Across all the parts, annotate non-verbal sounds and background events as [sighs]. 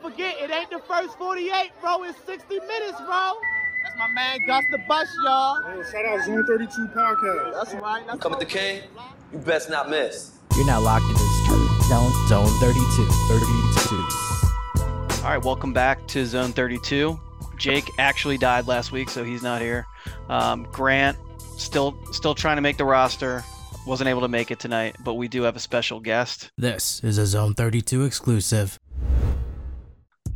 don't forget, it ain't the first 48, bro. It's 60 minutes, bro. That's my man Gus the Bus, y'all. Yo, shout out Zone 32 podcast. That's right. That's Come with the K, you best not miss. You're now locked into Zone, Zone 32. 32. All right, welcome back to Zone 32. Jake actually died last week, so he's not here. Um, Grant still still trying to make the roster. Wasn't able to make it tonight, but we do have a special guest. This is a Zone 32 exclusive.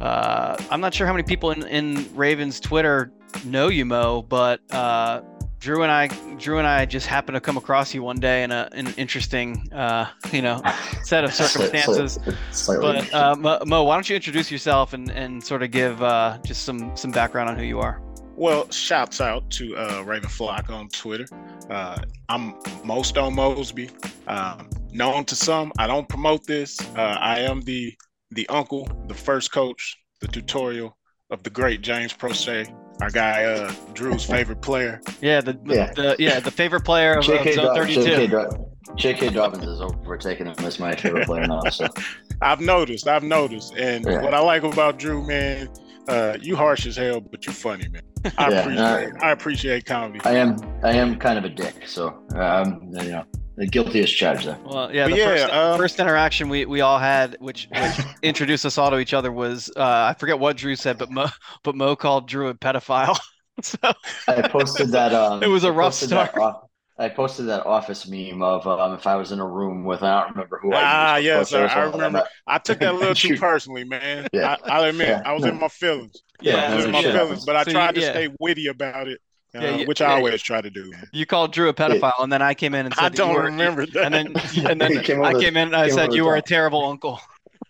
Uh, I'm not sure how many people in, in Ravens Twitter know you, Mo, but uh, Drew and I, Drew and I just happened to come across you one day in a, an interesting, uh, you know, [laughs] set of circumstances. Slightly. But uh, Mo, Mo, why don't you introduce yourself and, and sort of give uh, just some some background on who you are? Well, shouts out to uh, Raven Flock on Twitter. Uh, I'm Mo Stone Mosby. Um, known to some, I don't promote this. Uh, I am the the uncle, the first coach, the tutorial of the great James Proche, our guy uh, Drew's favorite player. Yeah, the Yeah. the yeah the favorite player of, of JK, Zone 32. JK, JK Dobbins is overtaking him as my favorite player now. So [laughs] I've noticed, I've noticed, and Yeah. what I like about Drew, man, uh, you harsh as hell, but you're funny, man. I Yeah, appreciate, I appreciate comedy. I am I am kind of a dick. So um, you know, the guiltiest charge charged there. Well, yeah, the yeah, first, um, first interaction we, we all had, which, which [laughs] introduced us all to each other, was uh, I forget what Drew said, but Mo but Mo called Drew a pedophile. [laughs] so I posted that. Um, It was a I rough posted that start. I posted that office meme of um, if I was in a room with I don't remember who. Ah, I used yes, post I- I so remember. I took that a little [laughs] too personally, man. Yeah. I, I'll admit, Yeah. I was in my feelings. Yeah, I was in my shit feelings, but I So you- tried to yeah. stay witty about it, uh, Uh, yeah, yeah, which I yeah. always try to do. you called Drew a pedophile, and then I came in and said I don't were- remember that. [laughs] And then and then [laughs] came I over- came in and I said you the were a terrible uncle.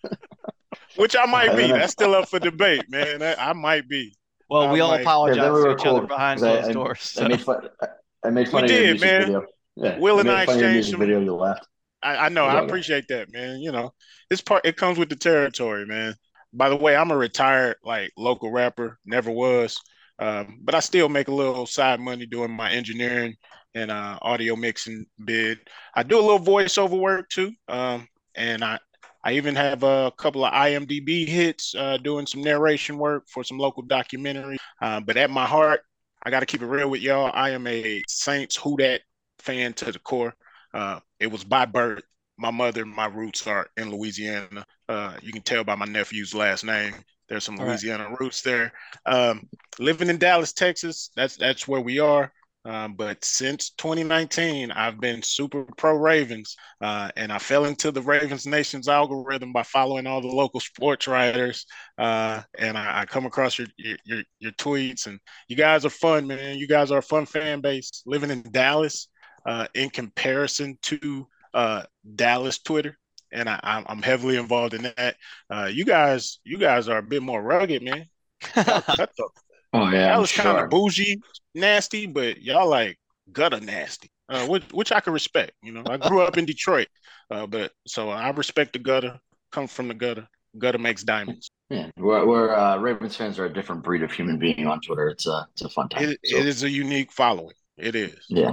[laughs] which I might be. Uh, That's still up for debate, man. I, I might be. Well, I we all might- apologize Yeah, we to each other cool, behind 'cause I- closed I- doors. So. I made fun. I- I made fun We of your did, music man. video. Yeah, Will I and made I fun of your exchanged music some- video. You laughed. I, I know. I Yeah. appreciate that, man. You know, it's part. It comes with the territory, man. By the way, I'm a retired like local rapper. Never was, um, but I still make a little side money doing my engineering and uh, audio mixing bid. I do a little voiceover work too, um, and I I even have a couple of IMDb hits uh, doing some narration work for some local documentary. Uh, but at my heart, I got to keep it real with y'all. I am a Saints Who Dat fan to the core. Uh, it was by birth. My mother, my roots are in Louisiana. Uh, you can tell by my nephew's last name. There's some All right. Louisiana roots there. Um, living in Dallas, Texas, that's that's where we are. Um, but since 2019, I've been super pro Ravens, uh, and I fell into the Ravens Nation's algorithm by following all the local sports writers. Uh, and I, I come across your, your your your tweets, and you guys are fun, man. You guys are a fun fan base. Living in Dallas, uh, in comparison to uh, Dallas Twitter, and I, I'm I'm heavily involved in that. Uh, you guys, you guys are a bit more rugged, man. [laughs] That's a Oh yeah, that I'm was kind of bougie, nasty, but y'all like gutter nasty, uh, which which I can respect. You know, I grew up in Detroit, uh, but so I respect the gutter. Come from the gutter. Gutter makes diamonds. Yeah, we're, we're uh, Ravens fans are a different breed of human being on Twitter. It's a it's a fun time. It, So, it is a unique following. It is. yeah,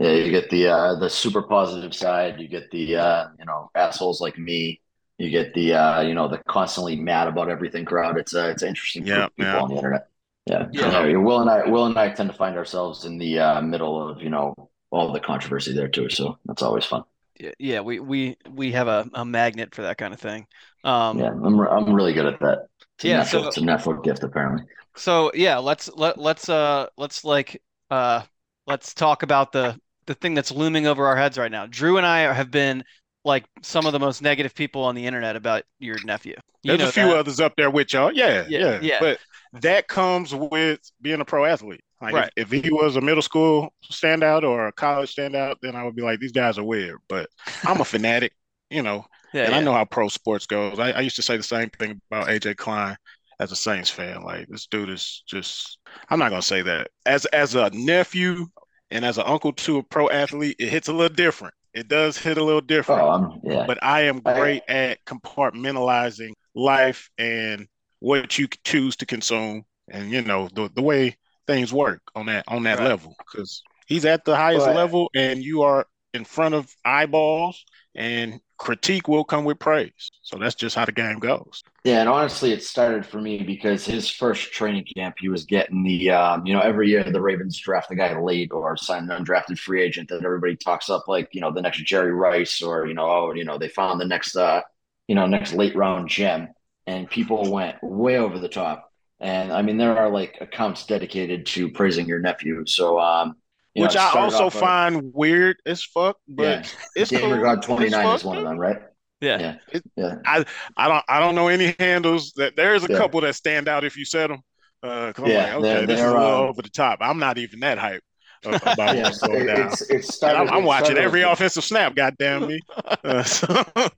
yeah. You get the uh, the super positive side. You get the uh, you know assholes like me. You get the uh, you know the constantly mad about everything crowd. It's uh, it's interesting Yeah, of people yeah. on the internet. Yeah, Yeah. yeah. Will and I Will and I tend to find ourselves in the uh, middle of you know all the controversy there too. So that's always fun. Yeah, yeah, we we we have a, a magnet for that kind of thing. Um, Yeah, I'm I'm really good at that. It's Yeah, natural, so- it's a natural gift apparently. So yeah, let's let let's uh let's like uh let's talk about the the thing that's looming over our heads right now. Drew and I have been like some of the most negative people on the internet about your nephew. You There's a few that. others up there with y'all. Yeah, Yeah, yeah, yeah. But that comes with being a pro athlete. Like Right. if, if he was a middle school standout or a college standout, then I would be like, these guys are weird. But I'm a fanatic, [laughs] you know, Yeah, and I know how pro sports goes. I, I used to say the same thing about AJ Klein as a Saints fan. Like this dude is just I'm not gonna say that. As as a nephew and as an uncle to a pro athlete, it hits a little different. It does hit a little oh, different. Oh, I'm yeah. But I am I- great at compartmentalizing life and what you choose to consume and you know the the way things work on that on that Right. level because he's at the highest Right. level and you are in front of eyeballs and critique will come with praise. So that's just how the game goes. Yeah, and honestly, it started for me because his first training camp, he was getting the, um, you know, every year the Ravens draft the guy late or sign an undrafted free agent that everybody talks up like, you know, the next Jerry Rice or, you know, oh, you know, they found the next, uh, you know, next late round gem. And people went way over the top. And I mean, there are like accounts dedicated to praising your nephew. So, um, you Which know, I also off, uh, find weird as fuck, but yeah, it's Game cool. Regard It's 29 is one of them, right? Yeah. Yeah. It- Yeah. I don't I don't know any handles that there's a Yeah. couple that stand out if you said them. Uh, 'cause I'm Yeah, like, they're- okay, this is a little um, over the top. I'm not even that hype [laughs] about Yeah, what's going it- down. it's, it started, I'm, I'm it watching every with- offensive snap. Goddamn me! [laughs] Uh, so, [laughs]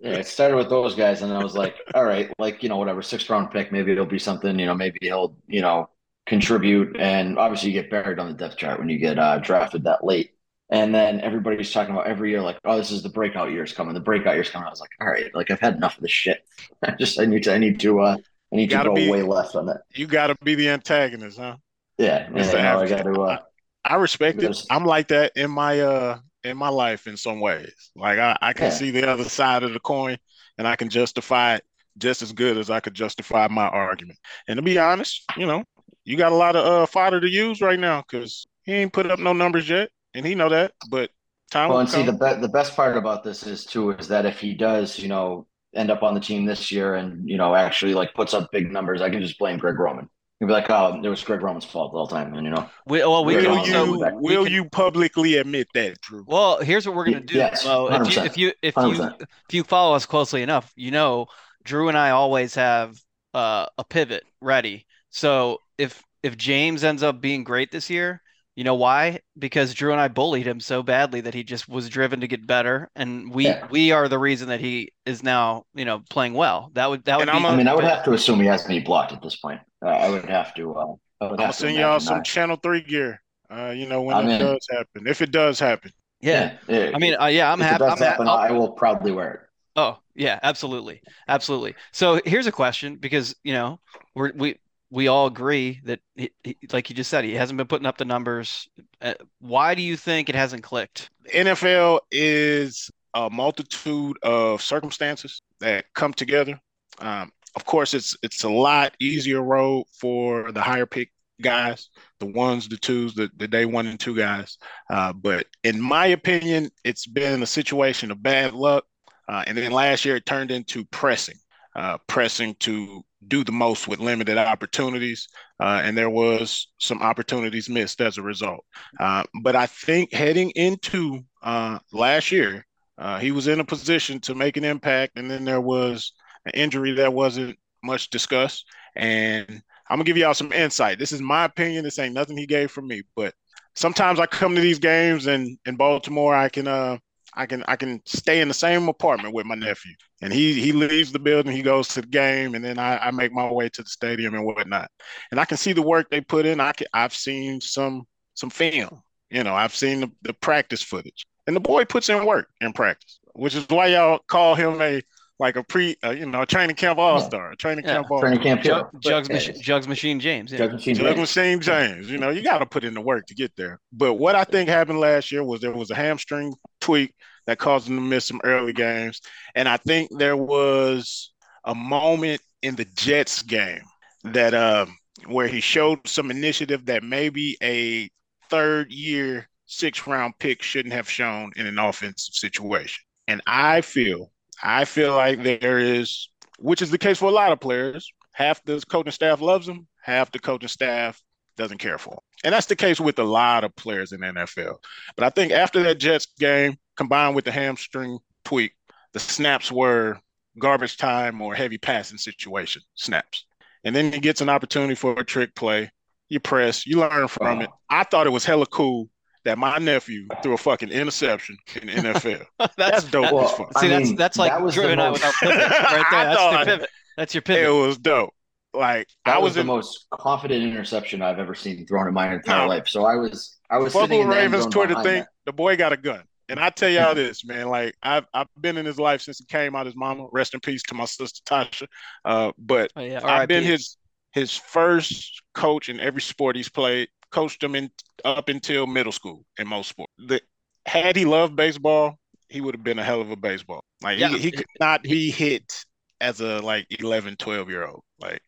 Yeah, it started with those guys, and I was like, all right, like you know, whatever, sixth round pick, maybe it'll be something. You know, maybe he'll you know contribute, and obviously you get buried on the depth chart when you get uh, drafted that late. And then everybody's talking about every year, like, oh, this is the breakout year. year's coming. The breakout year's coming. I was like, all right, like I've had enough of this shit. [laughs] I just I need to I need to uh I need to Gotta go be- way left on that. you got to be the antagonist, huh? Yeah, yeah, I got to. Uh, I respect it. I'm like that in my uh in my life in some ways. Like I, I can Yeah. see the other side of the coin and I can justify it just as good as I could justify my argument. And to be honest, you know, you got a lot of uh fodder to use right now because he ain't put up no numbers yet, and he know that. But time Well, will and see, the be- the best part about this is too is that if he does, you know, end up on the team this year and you know actually like puts up big numbers, I can just blame Greg Roman. He'll be like, "Oh, it was Greg Roman's fault the whole time," and you know, We, well, we Will can will also- you also. will can- you publicly admit that, Drew? Well, here's what we're gonna do. Yes, Mo. if you 100%. if you if you 100%. if you follow us closely enough, you know Drew and I always have uh, a pivot ready. So if if James ends up being great this year, you know why? Because Drew and I bullied him so badly that he just was driven to get better, and we Yeah. we are the reason that he is now you know playing well. That would that would And I'm be. a- I mean, I would have to assume he has me blocked at this point. Uh, I would have to. Uh, I would I'm gonna to send y'all some that. Channel Three gear. Uh, you know when I'm it in. does happen, if it does happen. yeah. yeah. I mean, uh, yeah, I'm if happy. it I'm does ha- I'll- I will proudly wear it. Oh, yeah, absolutely. Absolutely. So here's a question because, you know, we're, we we all agree that he, he, like you just said, he hasn't been putting up the numbers. Uh, why do you think it hasn't clicked? NFL is a multitude of circumstances that come together. Um, of course, it's it's a lot easier road for the higher pick guys, the ones, the twos, the, the day one and two guys. Uh, but in my opinion, it's been a situation of bad luck. Uh, and then last year, it turned into pressing, uh, pressing to do the most with limited opportunities. Uh, and there was some opportunities missed as a result. Uh, but I think heading into uh, last year, uh, he was in a position to make an impact, and then there was an injury that wasn't much discussed. And I'm gonna give y'all some insight. This is my opinion. This ain't nothing he gave from me, but sometimes I come to these games and in Baltimore, I can uh I can I can stay in the same apartment with my nephew, and he he leaves the building, he goes to the game, and then I, I make my way to the stadium and whatnot, and I can see the work they put in. I can, I've seen some some film, you know, I've seen the, the practice footage, and the boy puts in work in practice, which is why y'all call him a like a pre, uh, you know, training camp all star, training Yeah, camp all Training camp Jug. Jugs, Yeah, Mach- Jugs Machine James. Yeah. Jugs Machine Judge James. Machine James. You know, you got to put in the work to get there. But what I think happened last year was there was a hamstring tweak that caused him to miss some early games. And I think there was a moment in the Jets game that uh, where he showed some initiative that maybe a third year six round pick shouldn't have shown in an offensive situation. And I feel, I feel like there is, which is the case for a lot of players, half the coaching staff loves him, half the coaching staff doesn't care for him. And that's the case with a lot of players in the NFL. But I think after that Jets game, combined with the hamstring tweak, the snaps were garbage time or heavy passing situation snaps. And then he gets an opportunity for a trick play. You press, you learn from it. I thought it was hella cool that my nephew threw a fucking interception in the [laughs] NFL. That's dope Well, as fuck. I See, that's mean, that's like that was Drew the and I most- without pivot [laughs] right there. That's thought- your pivot. That's your pivot. It was dope. Like That I was, was the in most confident interception I've ever seen thrown in my entire No. life. So I was, I was Fuck sitting with in the end Ravens zone Twitter thing. that. The boy got a gun. And I tell y'all [laughs] this, man, like I've I've been in his life since he came out his mama. Rest in peace to my sister Tasha. Uh, but Oh, yeah. I've been his his first coach in every sport he's played. Coached him in up until middle school in most sports. The, had he loved baseball, he would have been a hell of a baseball. Like Yeah. he, he could not be hit as a like 11, 12 year old. Like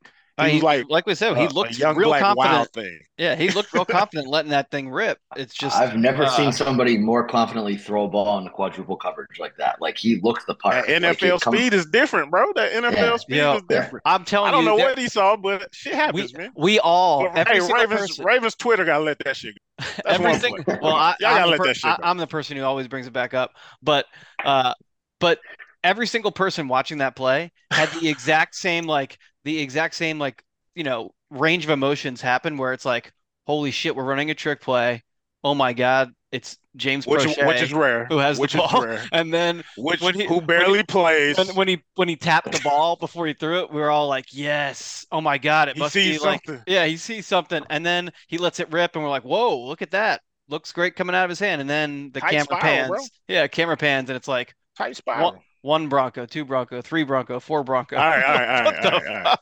he he, was like like we said, he a- a looked young real black confident. wild thing. Yeah, he looked real [laughs] confident letting that thing rip. It's just I've never uh, seen somebody more confidently throw a ball in quadruple coverage like that. Like he looked the part. That Like, he NFL come- speed is different, bro. That NFL Yeah. speed Yeah. is different. I'm telling you, I don't you, know there- what he saw, but shit we happens, man. we all But, every hey, Ravens, person, Ravens Twitter gotta let that shit go. [laughs] That's every single well, I, Y'all gotta I'm, the let per- that shit I, go. I'm the person who always brings it back up, but uh, but every single person watching that play had the exact same like the exact same like you know range of emotions happen where it's like holy shit we're running a trick play oh my god it's James Which, Proche which is rare. who has which the is ball rare. and then Which when he- who when barely he- plays. when, when he when he tapped the ball before he threw it we were all like yes oh my god it He must be sees like yeah he sees something and then he lets it rip and we're like whoa look at that looks great coming out of his hand and then the Tight camera spiral, pans bro. yeah camera pans and it's like Tight spiral. one, one bronco two bronco three bronco four bronco All right, all right, all [laughs] What right, the all right, all right.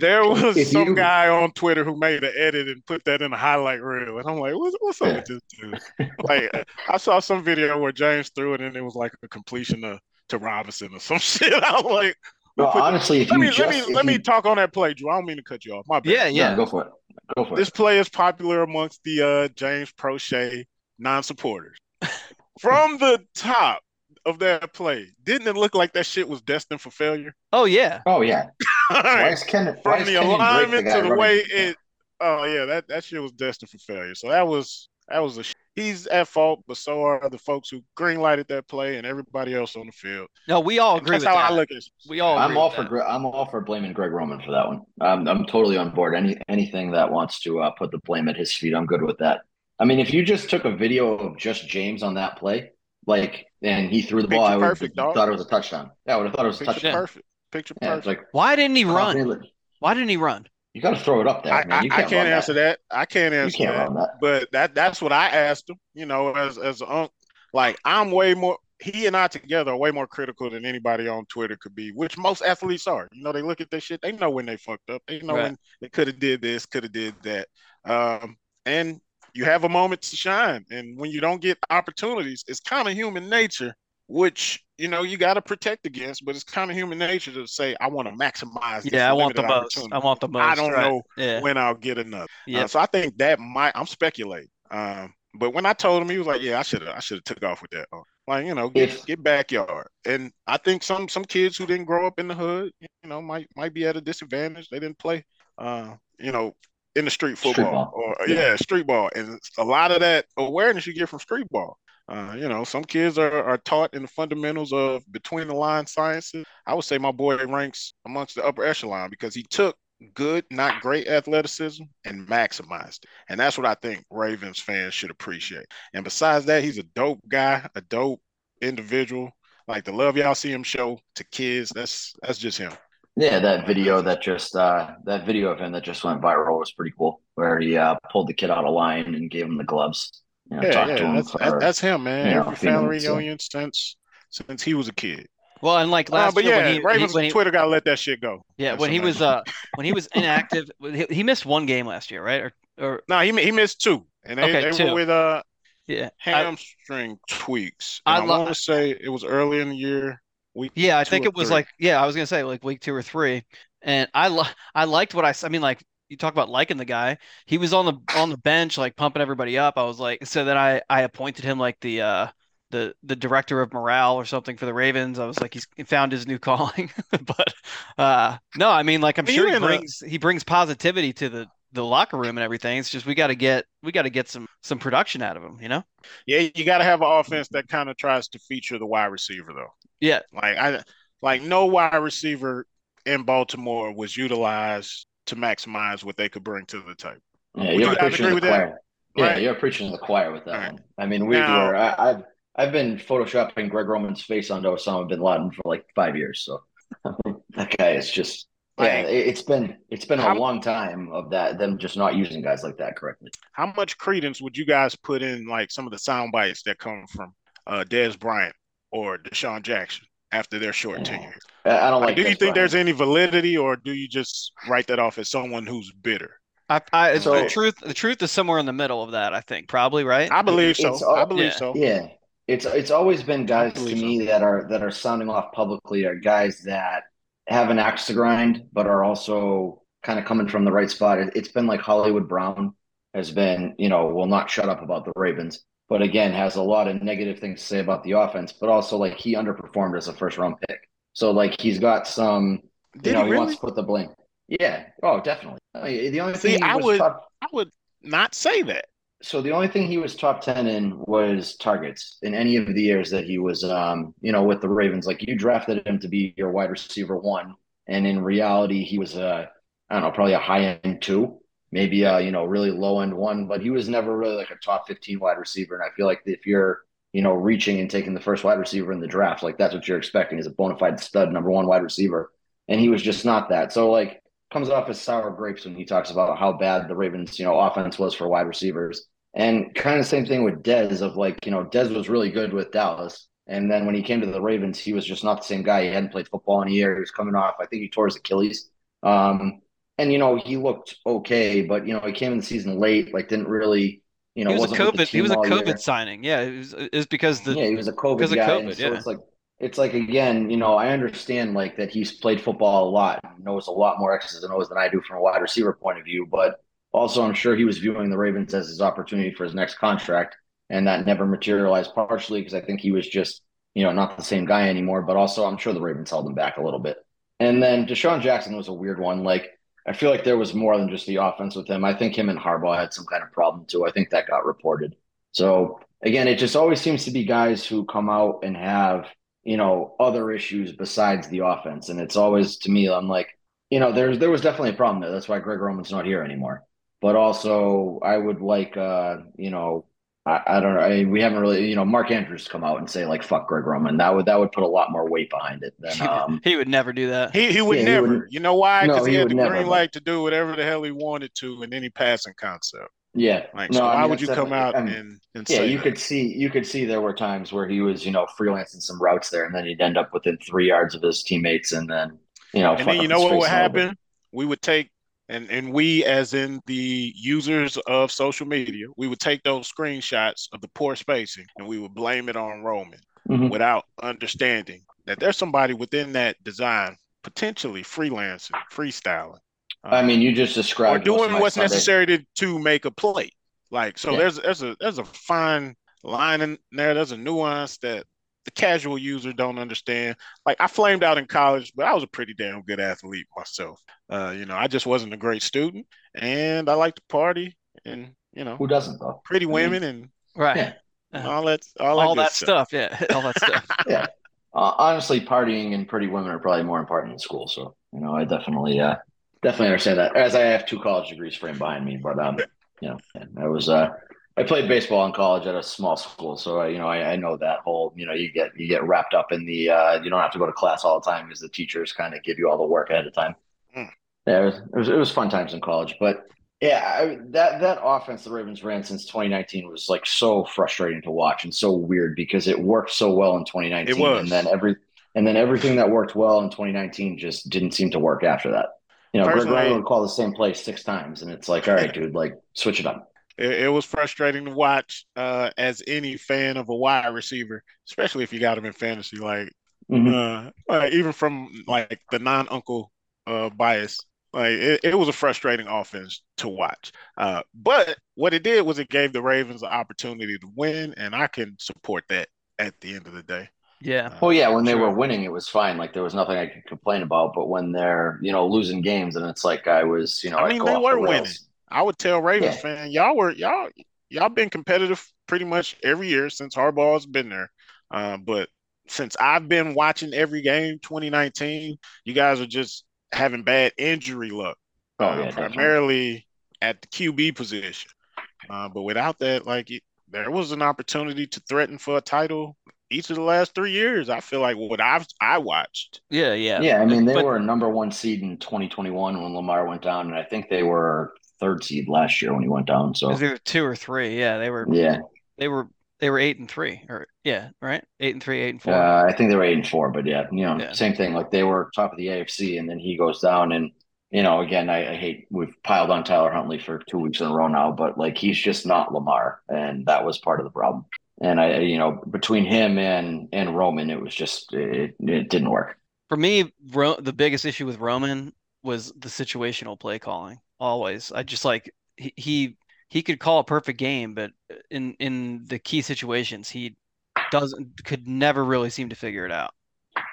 There [laughs] was If some you- guy on Twitter who made an edit and put that in a highlight reel, and I'm like, "What's, what's up with this dude?" like, I saw some video where James threw it, and it was like a completion to, to Robinson or some [laughs] shit. I was like, No, put honestly, if "Let you me just let me if let me talk on that play, Drew. I don't mean to cut you off. My bad. yeah No, yeah go for it. Go for This it. play is popular amongst the uh, James Proche non-supporters. From the top of that play, didn't it look like that shit was destined for failure? oh yeah Oh yeah. [laughs] All Why right. Ken? From the Kenyon alignment guy to the running- way it, oh yeah, that, that shit was destined for failure. So that was that was a. sh- He's at fault, but so are the folks who green lighted that play and everybody else on the field. no we all And agree that's with how that I look at it. we all I'm agree all for that. I'm all for blaming Greg Roman for that one. I'm I'm totally on board. Any anything that wants to uh, put the blame at his feet, I'm good with that. I mean, if you just took a video of just James on that play, like, and he threw the ball, Picture I would have perfect, dog. thought it was a touchdown. Yeah, I would have thought it was a touchdown. perfect. Picture Yeah, it's perfect. like why didn't he run why didn't he run You got to throw it up there, I, man. I, You can't, can't answer that. I can't You answer can't that. run that. But that that's what I asked him. You know, as as an unc, like I'm way more. He and I together are way more critical than anybody on Twitter could be, which most athletes are. You know, they look at this shit. They know when they fucked up. They know Right. when they could have did this, could have did that. Um, and you have a moment to shine. And when you don't get opportunities, it's kind of human nature, which you know you got to protect against. But it's kind of human nature to say, I want to maximize. This yeah I want the limited most. I want the most I don't right. know yeah when I'll get another. yeah Uh, so I think that might. I'm speculating. Um, but when I told him, he was like, "Yeah, I should have. I should have took off with that. Like, you know, get, If- get backyard." And I think some some kids who didn't grow up in the hood, you know, might might be at a disadvantage. They didn't play, uh, you know, in the street Street football ball. or Yeah. yeah. street ball. And a lot of that awareness you get from street ball. Uh, you know, some kids are, are taught in the fundamentals of between the line sciences. I would say my boy ranks amongst the upper echelon because he took good, not great athleticism and maximized it. And that's what I think Ravens fans should appreciate. And besides that, he's a dope guy, a dope individual. Like the love y'all see him show to kids, that's that's just him. Yeah, that video that just uh that video of him that just went viral was pretty cool, where he uh pulled the kid out of line and gave him the gloves. You know, Yeah, talked yeah, to him that's, for, that's him, man. you know, Every family minutes, so- reunion since since he was a kid. well and like Uh, last but year yeah, when he, he Ravens when he Twitter gotta let that shit go. yeah That's when he was uh when he was inactive [laughs] he, he missed one game last year right or or No, he he missed two, and they, Okay, they two. were with uh yeah I- hamstring tweaks. I And I, lo- want to say it was early in the year. Week Yeah, I think it was three. like yeah, I was gonna say like week two or three, and I li I liked what I I mean like you talk about liking the guy. He was on the on the bench like pumping everybody up. I was like so then I I appointed him like the uh the the director of morale or something for the Ravens. I was like he's he found his new [laughs] calling, but uh no, I mean like I'm sure he in a- brings he brings positivity to the the locker room and everything. It's just we got to get we got to get some some production out of him, you know? Yeah, you got to have an offense that kind of tries to feature the wide receiver, though. Yeah, Like I, like no wide receiver in Baltimore was utilized to maximize what they could bring to the table. Yeah, Would you're you preaching to the with that? choir. Yeah, Right. you're preaching to the choir with that Right. one. I mean, we Now- were. I, I've I've been photoshopping Greg Roman's face onto Osama bin Laden for like five years. So [laughs] that guy is just. Like- it, it's been it's been a How- long time of that them just not using guys like that correctly. How much credence would you guys put in like some of the sound bites that come from uh, Dez Bryant or DeSean Jackson after their short Yeah. tenure? I, I don't Like, like. do you think Bryant. there's any validity, or do you just write that off as someone who's bitter? I, I So- the truth the truth is somewhere in the middle of that. I think probably right. I believe so. All- I believe yeah. so. Yeah, it's it's always been guys to believe me that are that are sounding off publicly are guys that have an axe to grind, but are also kind of coming from the right spot. It, it's been like Hollywood Brown has been, you know, will not shut up about the Ravens, but again has a lot of negative things to say about the offense, but also like he underperformed as a first round pick. So like he's got some, Did you know, he he, wants to put the blame. Yeah. Oh, definitely. The only See, thing I would- top- I would not say that. so the only thing he was top 10 in was targets in any of the years that he was um you know with the ravens like you drafted him to be your wide receiver one and in reality he was a i don't know probably a high end two maybe a you know really low end one but he was never really like a top 15 wide receiver and i feel like if you're you know reaching and taking the first wide receiver in the draft like that's what you're expecting is a bona fide stud number one wide receiver and he was just not that so like comes off as sour grapes when he talks about how bad the ravens you know offense was for wide receivers and kind of same thing with Dez of like, you know, Dez was really good with Dallas. And then when he came to the Ravens, he was just not the same guy. He hadn't played football in a year. He was coming off, I think he tore his Achilles. Um, and you know, he looked okay, but you know, he came in the season late, like didn't really, you know, he was a wasn't with the COVID. He was a COVID year. signing. Yeah, it was, it was because the yeah, he was a COVID because of guy. COVID, and so it's like it's like again, you know, I understand like that he's played football a lot, knows a lot more X's and O's than I do from a wide receiver point of view, but also I'm sure he was viewing the Ravens as his opportunity for his next contract, and that never materialized partially because I think he was just, you know, not the same guy anymore, but also I'm sure the Ravens held him back a little bit. And then DeSean Jackson was a weird one. Like I feel like there was more than just the offense with him. I think him and Harbaugh had some kind of problem too. I think that got reported. So again, it just always seems to be guys who come out and have, you know, other issues besides the offense. And it's always to me, I'm like, you know, there's there was definitely a problem there. That's why Greg Roman's not here anymore. But also I would like uh, you know, I, I don't know. I, we haven't really, you know, Mark Andrews come out and say like "fuck Greg Roman." That would that would put a lot more weight behind it than [laughs] um, he would never do that. He he would Yeah, he never. wouldn't- you know why? No, Because he, he had the never, green light to do whatever the hell he wanted to in any passing concept. yeah. Like, No, so I why would you come out I mean, and and Yeah, say you that? could see you could see there were times where he was, you know, freelancing some routes there, and then he'd end up within three yards of his teammates, and then you know, And then you know what would a little bit. happen? We would take and and we as in the users of social media, we would take those screenshots of the poor spacing and we would blame it on Roman Mhm. without understanding that there's somebody within that design potentially freelancing, freestyling. I um, mean, you just described of doing what's Sunday- necessary to to make a play. Like so, Yeah. there's there's a there's a fine line in there. There's a nuance that the casual user don't understand. Like I flamed out in college, but I was a pretty damn good athlete myself. Uh, you know, I just wasn't a great student, and I like to party and you know, Who doesn't though? pretty I mean, women and Right. Yeah. and all that all, All good that stuff. Yeah. [laughs] All that stuff. [laughs] Yeah. Uh, honestly, partying and pretty women are probably more important in school. So you know, I definitely, uh, definitely understand that. As I have two college degrees framed behind me, but um, you know, I was uh, I played baseball in college at a small school, so I, you know, I, I know that whole, you know, you get you get wrapped up in the, uh, you don't have to go to class all the time because the teachers kind of give you all the work ahead of time. Mm. Yeah, it was, it was it was fun times in college, but yeah, I, that that offense the Ravens ran since 2019 was like so frustrating to watch and so weird because it worked so well in 2019, It was. and then every and then everything that worked well in 2019 just didn't seem to work after that. You know, Greg Personally- Ryan would call the same play six times, and it's like, all right, dude, like switch it up. It, it was frustrating to watch uh, as any fan of a wide receiver, especially if you got him in fantasy. Like Mhm. uh, even from like the non-uncle uh, bias, like it, it was a frustrating offense to watch. Uh, but what it did was it gave the Ravens an opportunity to win, and I can support that at the end of the day. Yeah. Uh, Well, yeah, when they were winning, it was fine. Like there was nothing I could complain about. But when they're, you know, losing games, and it's like I was, you know, I I'd mean, they off were the rails. winning. I would tell Ravens Yeah. fan, y'all were y'all y'all been competitive pretty much every year since Harbaugh's been there. Uh, but since I've been watching every game 2019, you guys are just having bad injury luck. Oh, uh, yeah, definitely. primarily at the QB position. Uh, but without that, like it, there was an opportunity to threaten for a title each of the last three years. I feel like what I've I watched. Yeah. Yeah. Yeah, I mean, they But- were a number one seed in 2021 when Lamar went down, and I think they were third seed last year when he went down. So It was either two or three. Yeah. They were. yeah, They were. They were eight and three. Or yeah. Right. Eight and three. Eight and four. uh, I think they were eight and four. But yeah, you know, Yeah. same thing. Like they were top of the AFC, and then he goes down, and you know, again, I, I hate we've piled on Tyler Huntley for two weeks in a row now, but like he's just not Lamar, and that was part of the problem. And I, you know, between him and and Roman, it was just it, it didn't work. For me, Ro- the biggest issue with Roman was the situational play calling. Always, I just like he he, he could call a perfect game, but uh, in in the key situations, he doesn't could never really seem to figure it out.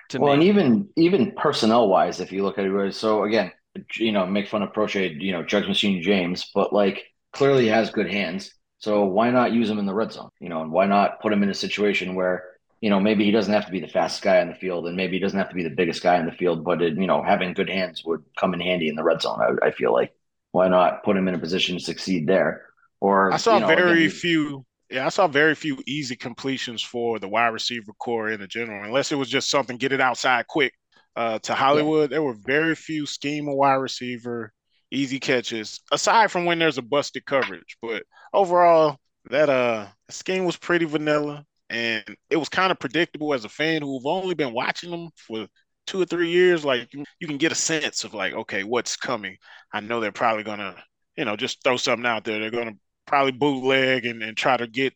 To well, me. and even even personnel wise, if you look at it, so again, you know, make fun of Proche, you know, Jugs Machine James, but like clearly has good hands. So why not use him in the red zone? You know, and why not put him in a situation where you know maybe he doesn't have to be the fastest guy on the field, and maybe he doesn't have to be the biggest guy in the field, but it, you know, having good hands would come in handy in the red zone. I, I feel like why not put him in a position to succeed there? Or I saw you know, very again, few. Yeah, I saw very few easy completions for the wide receiver core in the general, unless it was just something get it outside quick. Uh, to Hollywood, there were very few scheme of wide receiver easy catches, aside from when there's a busted coverage. But overall, that uh scheme was pretty vanilla, and it was kind of predictable as a fan who've only been watching them for two or three years. Like you, you can get a sense of like, okay, what's coming. I know they're probably gonna, you know, just throw something out there. They're gonna probably bootleg and, and try to get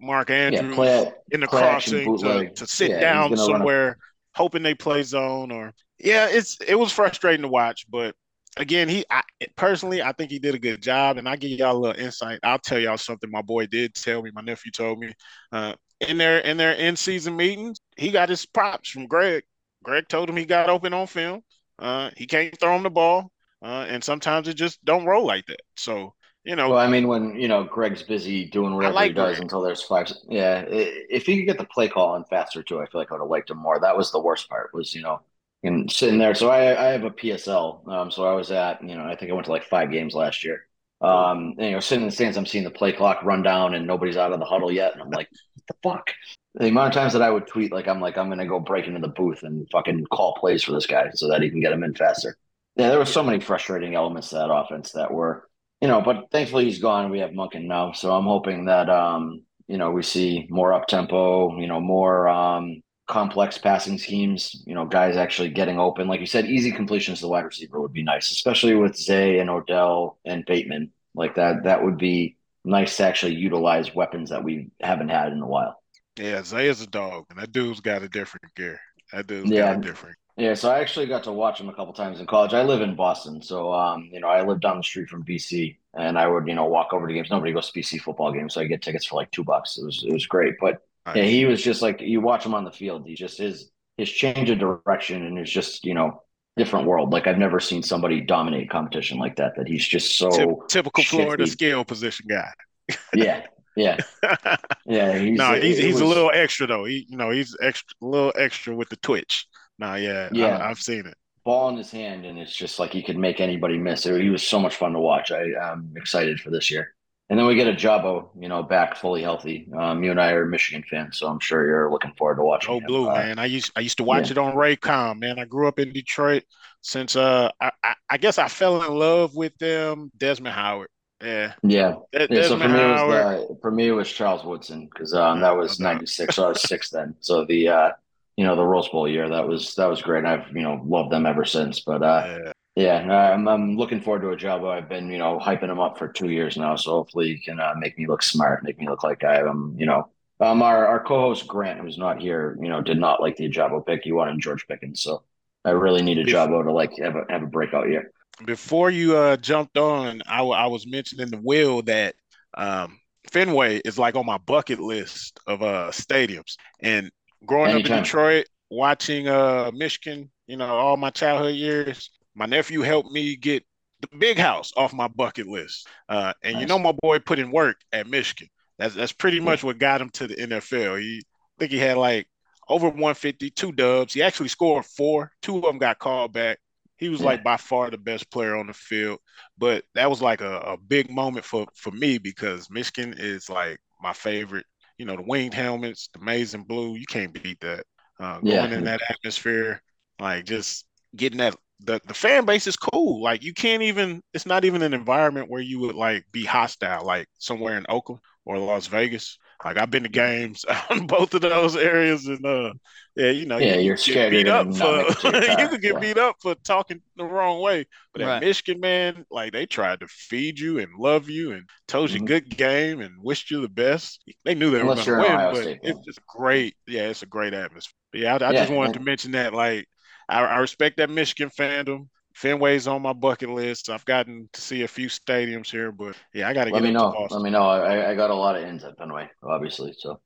Mark Andrews yeah, play, in the crossing to, to sit Yeah, down somewhere, hoping they play zone or yeah, it's it was frustrating to watch, but again, he I, personally I think he did a good job, and I give y'all a little insight. I'll tell y'all something my boy did tell me, my nephew told me. Uh, in their in their in season meetings, he got his props from Greg. Greg told him he got open on film. Uh, he can't throw him the ball, uh, and sometimes it just don't roll like that. So you know, Well, I mean, when you know Greg's busy doing whatever like he does Greg. until there's five. Yeah, if he could get the play call on faster too, I feel like I would have liked him more. That was the worst part. Was you know, and sitting there. So I I have a PSL. Um, so I was at you know I think I went to like five games last year. Um, and, you know, sitting in the stands, I'm seeing the play clock run down, and nobody's out of the huddle yet, and I'm like, what the fuck? The amount of times that I would tweet, like I'm like I'm gonna go break into the booth and fucking call plays for this guy so that he can get him in faster. Yeah, there were so many frustrating elements to that offense that were you know, but thankfully he's gone. We have Monken now, so I'm hoping that um, you know we see more up tempo, you know, more um, complex passing schemes. You know, guys actually getting open, like you said, easy completions to the wide receiver would be nice, especially with Zay and Odell and Bateman. Like that, that would be nice to actually utilize weapons that we haven't had in a while. Yeah, Zay is a dog, and that dude's got a different gear. That dude's Yeah. got a different. Yeah, so I actually got to watch him a couple times in college. I live in Boston, so um, you know, I live down the street from BC, and I would, you know, walk over to games. Nobody goes to BC football games, so I get tickets for like two bucks. It was it was great, but yeah, he was just like you watch him on the field. He just his his change of direction and it's just you know different world. Like I've never seen somebody dominate competition like that. That he's just so Typ- typical Florida scale position guy. [laughs] yeah, yeah, [laughs] yeah. He's, no, he's he's a little extra though. He you know he's extra a little extra with the twitch. Nah, yeah, Yeah. I, I've seen it. ball in his hand, and it's just like he could make anybody miss. It, he was so much fun to watch. I, I'm excited for this year. And then we get Ojabo, you know, back fully healthy. Um, you and I are Michigan fans, so I'm sure you're looking forward to watching. Oh, blue Uh, man. I used I used to watch yeah. it on Raycom. Man, I grew up in Detroit. Since uh, I, I I guess I fell in love with them. Desmond Howard. Yeah, Yeah, De- yeah. So for me, it was the, for me it was Charles Woodson because um, that was No '96, so I was six then. So the uh, you know the Rose Bowl year that was that was great. I've you know loved them ever since. But uh, yeah. Yeah, I'm, I'm looking forward to a job. I've been, you know, hyping them up for two years now, so hopefully he can uh, make me look smart, make me look like I am, you know. Um, our, our co-host Grant, who's not here, you know, did not like the Ojabo pick. He wanted George Pickens, so I really need a If- Jabo to like have a have a breakout year. Before you uh jumped on, I, w- I was mentioning the will that um Fenway is like on my bucket list of uh stadiums. And growing up in Detroit, watching uh Michigan, you know, all my childhood years, my nephew helped me get the big house off my bucket list. Uh and you know my boy put in work at Michigan. That's that's pretty much what got him to the NFL. He I think he had like over 150, two dubs. He actually scored four. Two of them got called back. He was like by far the best player on the field. But that was like a, a big moment for for me because Michigan is like my favorite. You know, the winged helmets, the maize and blue. You can't beat that. Uh, going Yeah. in that atmosphere, like just getting that. The, the fan base is cool. Like you can't even. It's not even an environment where you would like be hostile, like somewhere in Oakland or Las Vegas. Like I've been to games [laughs] on both of those areas, and uh, yeah, you know, Yeah, you you're get scared beat up for not make it to your you could get Yeah. beat up for talking the wrong way. But at Michigan, man, like they tried to feed you and love you and told you Mhm. good game and wished you the best. They knew they Unless were you're going an to win, but State it's fan. just great. Yeah, it's a great atmosphere. But yeah, I, I Yeah, just wanted and- to mention that. Like, I, I respect that Michigan fandom. Fenway's on my bucket list. I've gotten to see a few stadiums here, but yeah, I got to Let get me up know. Let me know. I, I got a lot of ins at Fenway, obviously. So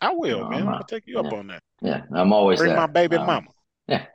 I will, No, man. I'm I'll take you up on that. yeah, I'm always Bring there. my baby Um, mama. Yeah,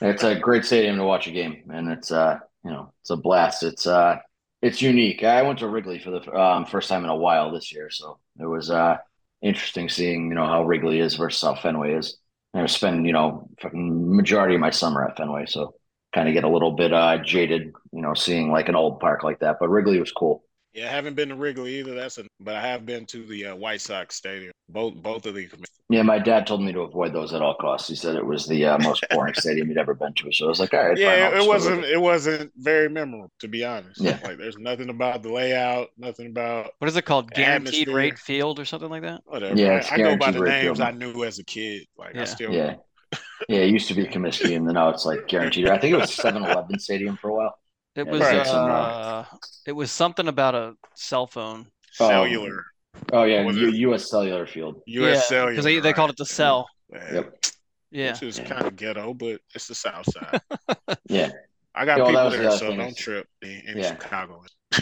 it's a great stadium to watch a game, and it's uh, you know, it's a blast. It's uh, it's unique. I went to Wrigley for the um, first time in a while this year, so it was uh interesting seeing you know how Wrigley is versus how Fenway is. I spend you know fucking majority of my summer at Fenway, so kind of get a little bit uh jaded, you know, seeing like an old park like that. But Wrigley was cool. Yeah, I haven't been to Wrigley either. That's a, but I have been to the uh, White Sox stadium. Both both of these. Yeah, my dad told me to avoid those at all costs. He said it was the uh, most boring [laughs] stadium he'd ever been to. So I was like, all right, fine, Yeah, it wasn't. it. It wasn't very memorable, to be honest. Yeah. Like, there's nothing about the layout, nothing about What is it called? Guaranteed Atmosphere. rate field or something like that? whatever. Yeah, I- it's I, go by the names field. I knew as a kid. Like Yeah. I still. Yeah. Yeah, it used to be Comiskey, and then now it's like guaranteed. I think it was 7 Eleven Stadium for a while. It was right. Uh, uh, it was something about a cell phone. Cellular. Oh, yeah, U- US Cellular Field. U.S. yeah, Cellular. because they, they called it the cell. Yeah. Yep. Yeah. Which is Yeah. kind of ghetto, but it's the South Side. [laughs] Yeah. I got Yeah, well, that people was the there, so thing don't is- trip in, in Yeah. Chicago. [laughs]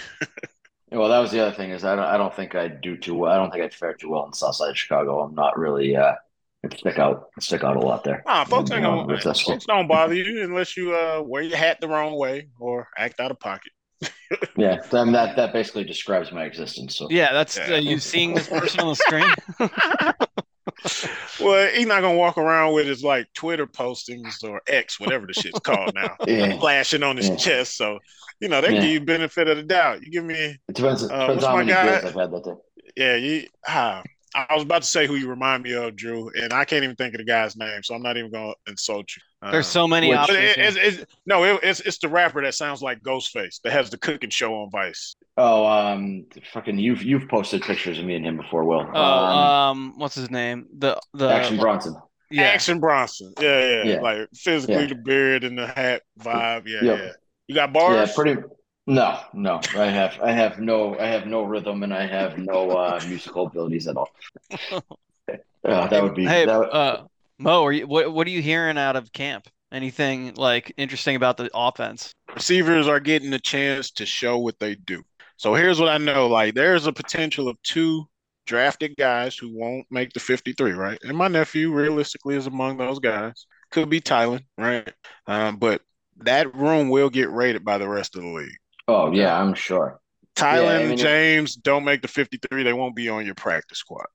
Well, that was the other thing is I don't, I don't think I'd do too well. I don't think I'd fare too well in South Side of Chicago. I'm not really uh I'd stick out stick out a lot there. Nah, folks ain't gonna, if folks don't bother you unless you uh wear your hat the wrong way or act out of pocket. Yeah, [laughs] I mean, that that basically describes my existence. So Yeah, that's Yeah. uh, you seeing this person on the screen. [laughs] [laughs] well, he's not gonna walk around with his like Twitter postings or X, whatever the shit's called now, yeah, flashing on his Yeah. chest. So you know they Yeah. give you benefit of the doubt. You give me, it depends, Uh, depends what's how many guy? beers I've had that day. yeah. You, ah, I was about to say who you remind me of, Drew, and I can't even think of the guy's name, so I'm not even gonna insult you. Uh, There's so many Which- But options. it, it's, it's, no, it, it's it's the rapper that sounds like Ghostface that has the cooking show on Vice. Oh, um, fucking you've you've posted pictures of me and him before, Will. Oh, um, um, what's his name? The the Action Bronson. yeah. Action Bronson. Yeah, yeah, Yeah. Like physically Yeah. the beard and the hat vibe. Yeah, Yep. yeah. You got bars? Yeah, pretty. No, no, I have I have no I have no rhythm and I have no uh, musical abilities at all. [laughs] Uh, that would be Hey, that would- uh, Mo, are you what what are you hearing out of camp? Anything like interesting about the offense? Receivers are getting a chance to show what they do. So here's what I know. Like there's a potential of two drafted guys who won't make the 53, right? And my nephew realistically is among those guys. Could be Tylan, right? Um, but that room will get rated by the rest of the league. Oh yeah, I'm sure. Tylan Yeah, I and mean, it- James don't make the 53, they won't be on your practice squad.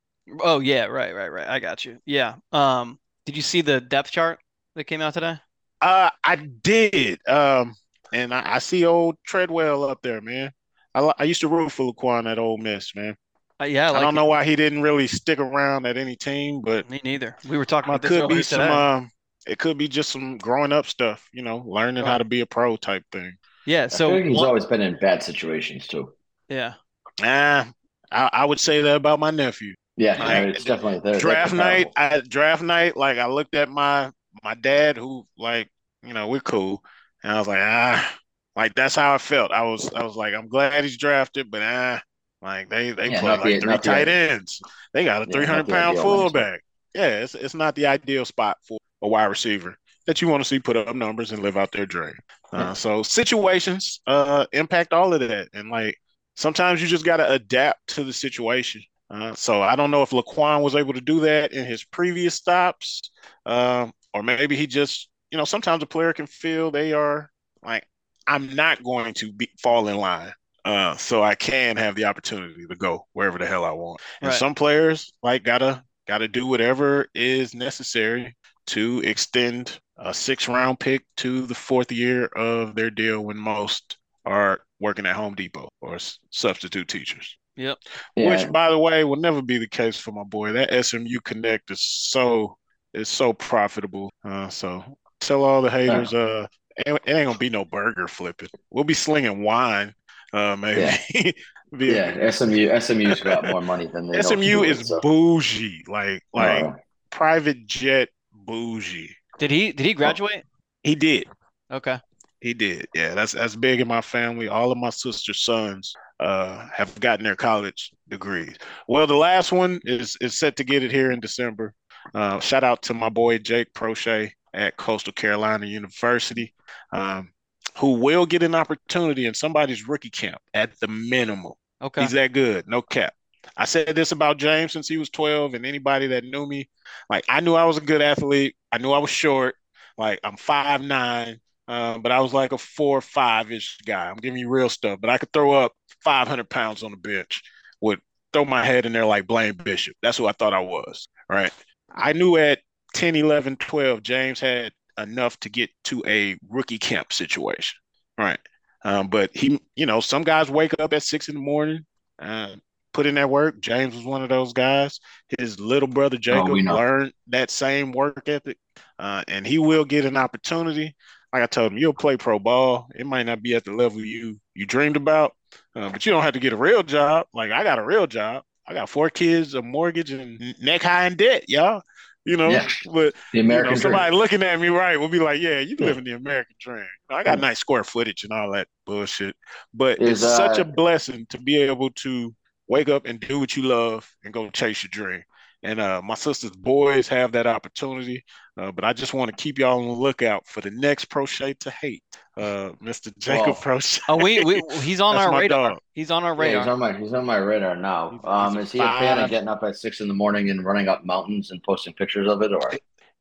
Oh yeah, right, right, right. I got you. Yeah. Um, did you see the depth chart that came out today? Uh, I did. Um, and I, I see old Treadwell up there, man. I, I used to root for Laquon at Ole Miss, man. Uh, yeah, I I don't it. know why he didn't really stick around at any team, but Me neither. We were talking it about this could earlier be some. Um, it could be just some growing up stuff, you know, learning how to be a pro type thing. Yeah. I So feel like he's one- always been in bad situations too. yeah. Ah, I, I would say that about my nephew. Yeah, Like, it's definitely there. draft night, I draft night, like I looked at my my dad, who like you know we're cool, and I was like ah, like that's how I felt. I was I was like I'm glad he's drafted, but ah, like they they Yeah, play not the- like three not the- tight ends. They got a Yeah, not 300 the pound ideal landscape. fullback. Yeah, it's it's not the ideal spot for a wide receiver that you want to see put up numbers and live out their dream. Uh, so situations uh impact all of that, and like sometimes you just got to adapt to the situation. Uh, so I don't know if Laquon was able to do that in his previous stops, um, or maybe he just, you know, sometimes a player can feel they are like, I'm not going to be, fall in line, uh, so I can have the opportunity to go wherever the hell I want. And Right. some players like gotta gotta do whatever is necessary to extend a six round pick to the fourth year of their deal when most are working at Home Depot or substitute teachers. Yep. Yeah, Which, by the way, will never be the case for my boy. That SMU Connect is so is so profitable. Uh, so tell all the haters, uh, it, it ain't gonna be no burger flipping. We'll be slinging wine, uh, maybe. [laughs] Be a- Yeah, SMU SMU's got more money than they SMU what to do with, is so. bougie, like like Uh, private jet bougie. Did he did he graduate? He did. Okay. He did. Yeah, that's that's big in my family. All of my sister's sons uh have gotten their college degrees. Well, the last one is is set to get it here in December. Uh, shout out to my boy Jake Proche at Coastal Carolina University, um, who will get an opportunity in somebody's rookie camp at the minimum. Okay. He's that good, no cap. I said this about James since he was 12, and anybody that knew me, like I knew I was a good athlete. I knew I was short. Like I'm five nine, um, but I was like a four five ish guy. I'm giving you real stuff, but I could throw up 500 pounds on the bench. Would throw my head in there like Blaine Bishop. That's who I thought I was. Right. I knew at 10, 11, 12, James had enough to get to a rookie camp situation. Right. Um, but he, you know, some guys wake up at six in the morning, uh, put in that work. James was one of those guys. His little brother Jacob we know. learned that same work ethic, uh, and he will get an opportunity. Like I told him, you'll play pro ball. It might not be at the level you you dreamed about, uh, but you don't have to get a real job. Like I got a real job. I got four kids, a mortgage, and neck high in debt, y'all. You know, Yeah. but the you know, American dream. somebody looking at me right will be like, "Yeah, you Yeah. living the American dream." I got nice square footage and all that bullshit, but Is, it's such uh, a blessing to be able to wake up and do what you love and go chase your dream. And uh, my sister's boys have that opportunity, uh, but I just want to keep y'all on the lookout for the next Proche to hate, uh, Mr. Jacob Well, Proche. Oh, we, we [laughs] he's on our radar. dog. He's on our Yeah, radar. he's on my he's on my radar now. He's- Um, he's is he a fan of getting up at six in the morning and running up mountains and posting pictures of it, or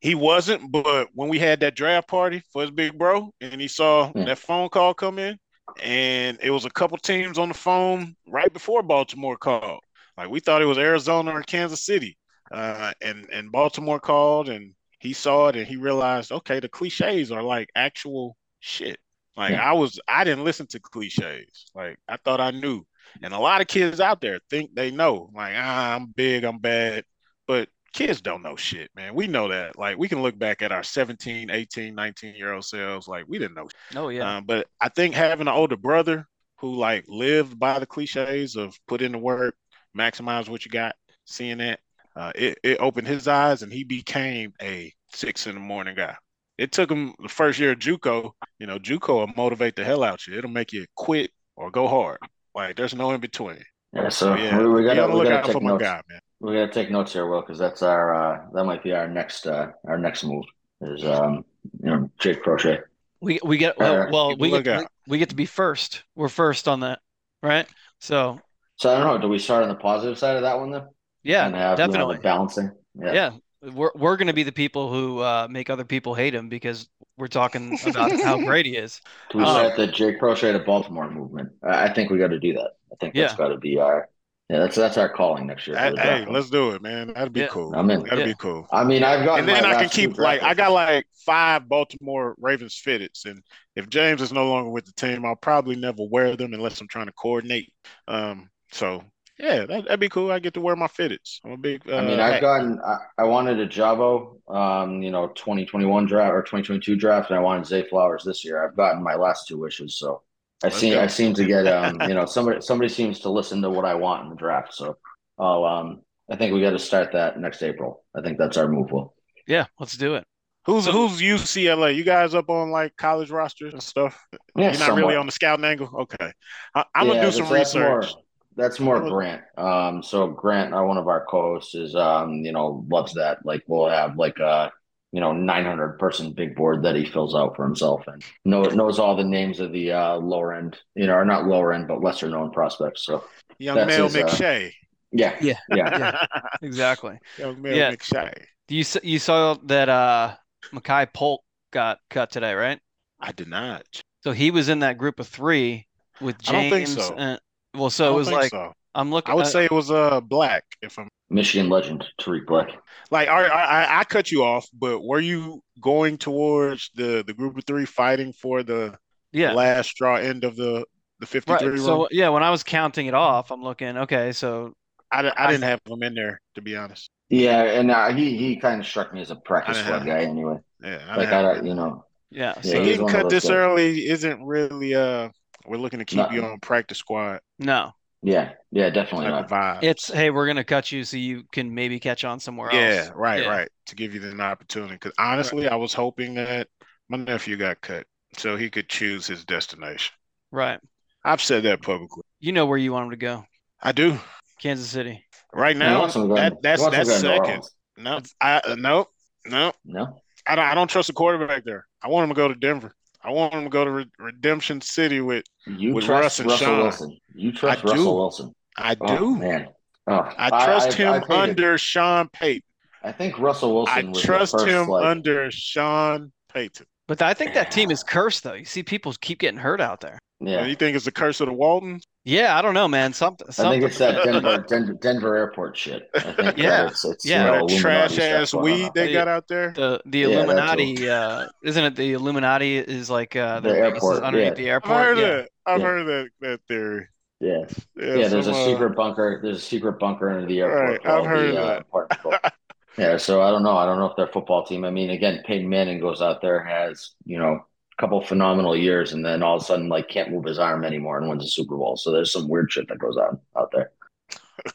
He wasn't, but when we had that draft party for his big bro, and he saw Yeah. that phone call come in, and it was a couple teams on the phone right before Baltimore called. Like we thought it was Arizona or Kansas City, uh, and and Baltimore called, and he saw it, and he realized, okay, the cliches are like actual shit. Like Yeah. I was, I didn't listen to cliches. Like I thought I knew, and a lot of kids out there think they know. Like ah, I'm big, I'm bad, but kids don't know shit, man. We know that. Like we can look back at our 17, 18, 19 year old selves. Like we didn't know. Oh yeah. Um, but I think having an older brother who like lived by the cliches of put in the work, maximize what you got, seeing that, uh, it, it opened his eyes and he became a six in the morning guy. It took him the first year of JUCO. You know, JUCO will motivate the hell out you. It'll make you quit or go hard. Like there's no in between. yeah? So So yeah, we, we gotta on the we gotta for take my guy, man. We gotta take notes here, Will, because that's our uh, that might be our next uh, our next move is um you know Jake Proche. We we get Uh, well, well we get, we, we get to be first. We're first on that, right? So So I don't know. Do we start on the positive side of that one then? yeah, and have, you know, definitely. the balancing. Yeah. Yeah, we're we're gonna be the people who uh, make other people hate him because we're talking about [laughs] how great he is. Do we Um, start the Jake Proche to Baltimore movement? I I think we got to do that. I think that's Yeah. got to be our yeah. That's that's our calling next year. for Hey, the hey, draft. let's do it, man. That'd be Yeah. cool. I'm in. That'd Yeah. be cool. I mean, I've got and then I can keep like I got like five Baltimore Ravens fitteds, and if James is no longer with the team, I'll probably never wear them unless I'm trying to coordinate. Um, so yeah, that, that'd be cool. I get to wear my fitteds. I'm a big. Uh, I mean, I've hat- gotten. I, I wanted Ojabo, um, you know, 2021 draft or 2022 draft, and I wanted Zay Flowers this year. I've gotten my last two wishes, so I Let's seem go. I seem to get um, you know, somebody somebody seems to listen to what I want in the draft. So, oh, um, I think we got to start that next April. I think that's our move. Will. Yeah, let's do it. Who's who's UCLA? You guys up on like college rosters and stuff? Yeah, You're not really on the scouting angle. Okay, I, I'm Yeah, gonna do some that's- that's more- research. That's more Grant. Um, so Grant, uh, one of our co-hosts, is um, you know, loves that. Like we'll have like a you know 900 person big board that he fills out for himself and know, knows all the names of the uh, lower end, you know, or not lower end, but lesser known prospects. So Young that's Mel his, uh, McShay. yeah, Yeah. yeah. [laughs] Yeah. Exactly. Young Mel Yeah. McShay. Do you you saw that uh Makai Polk got cut today, right? I did not. So he was in that group of three with I don't think James. so. and- well, so it don't was like so. I'm looking. I would uh, say it was uh black. If I'm Michigan legend Tarik Black. like, I, I I cut you off, but were you going towards the the group of three fighting for the yeah. last straw end of the the 53 Right. room? So yeah, when I was counting it off, I'm looking. Okay, so I, di- I didn't have them in there to be honest. Yeah, and uh, he he kind of struck me as a practice squad have- guy anyway. Yeah, I Like I have don't, them. you know, yeah. Yeah, So See, he's getting cut this guys. early isn't really uh we're looking to keep you on practice squad. no, Yeah, yeah, definitely type of not. vibe. It's hey, we're gonna cut you so you can maybe catch on somewhere yeah, else. right, Yeah. right. Right. To give you an opportunity. Because honestly, I was hoping that my nephew got cut so he could choose his destination. Right. I've said that publicly. You know where you want him to go. I do. Kansas City. Right now, wants him to go- that, that's that's to go to New second. No, I uh, no, no. No, I don't. I don't trust the quarterback there. I want him to go to Denver. I want him to go to Re- Redemption City with. you With trust Russ and Russell Sean. Wilson. You trust I do. Russell Wilson. I do. Oh do. man, oh, I trust I, him I, think it- under Sean Payton. I think Russell Wilson I was trust first, him like, under Sean Payton. But I think that team is cursed though. You see people keep getting hurt out there. Yeah, oh, You think it's the curse of the Waltons? Yeah, I don't know, man. Something I think it's that Denver, Denver, Denver airport shit. I think [laughs] Yeah. it's, it's, Yeah. you know, trash ass going on weed they there. got out there. the the Yeah, Illuminati uh isn't it the Illuminati is like uh The their airport, underneath yeah. the I've airport. heard yeah. that. I've Yeah. heard that that theory. Yeah, Yeah, yeah. There's some, a uh, secret bunker. There's a secret bunker under the airport. Right, I've heard the, uh, that. apartment. [laughs] Yeah, so I don't know. I don't know if their football team. I mean, again, Peyton Manning goes out there, has you know a couple phenomenal years, and then all of a sudden, like, can't move his arm anymore and wins a Super Bowl. So there's some weird shit that goes on out there. [laughs]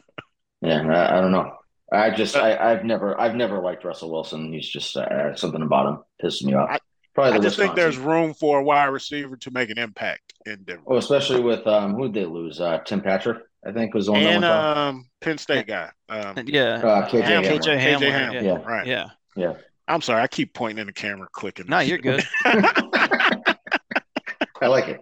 Yeah, I, I don't know. I just, I, I've never, I've never liked Russell Wilson. He's just uh, something about him pisses me off. I- Probably I just think there's room for a wide receiver to make an impact in Denver. Oh, especially with um, who did they lose? Uh, Tim Patrick, I think, was the one and that went down. um, Penn State guy. Um, Yeah. Uh, KJ Hamler. Hamler. KJ Hamler. KJ Hamler. Yeah. Yeah. Right. Yeah. Yeah. I'm sorry. I keep pointing in the camera, clicking. No, you're good. [laughs] I like it.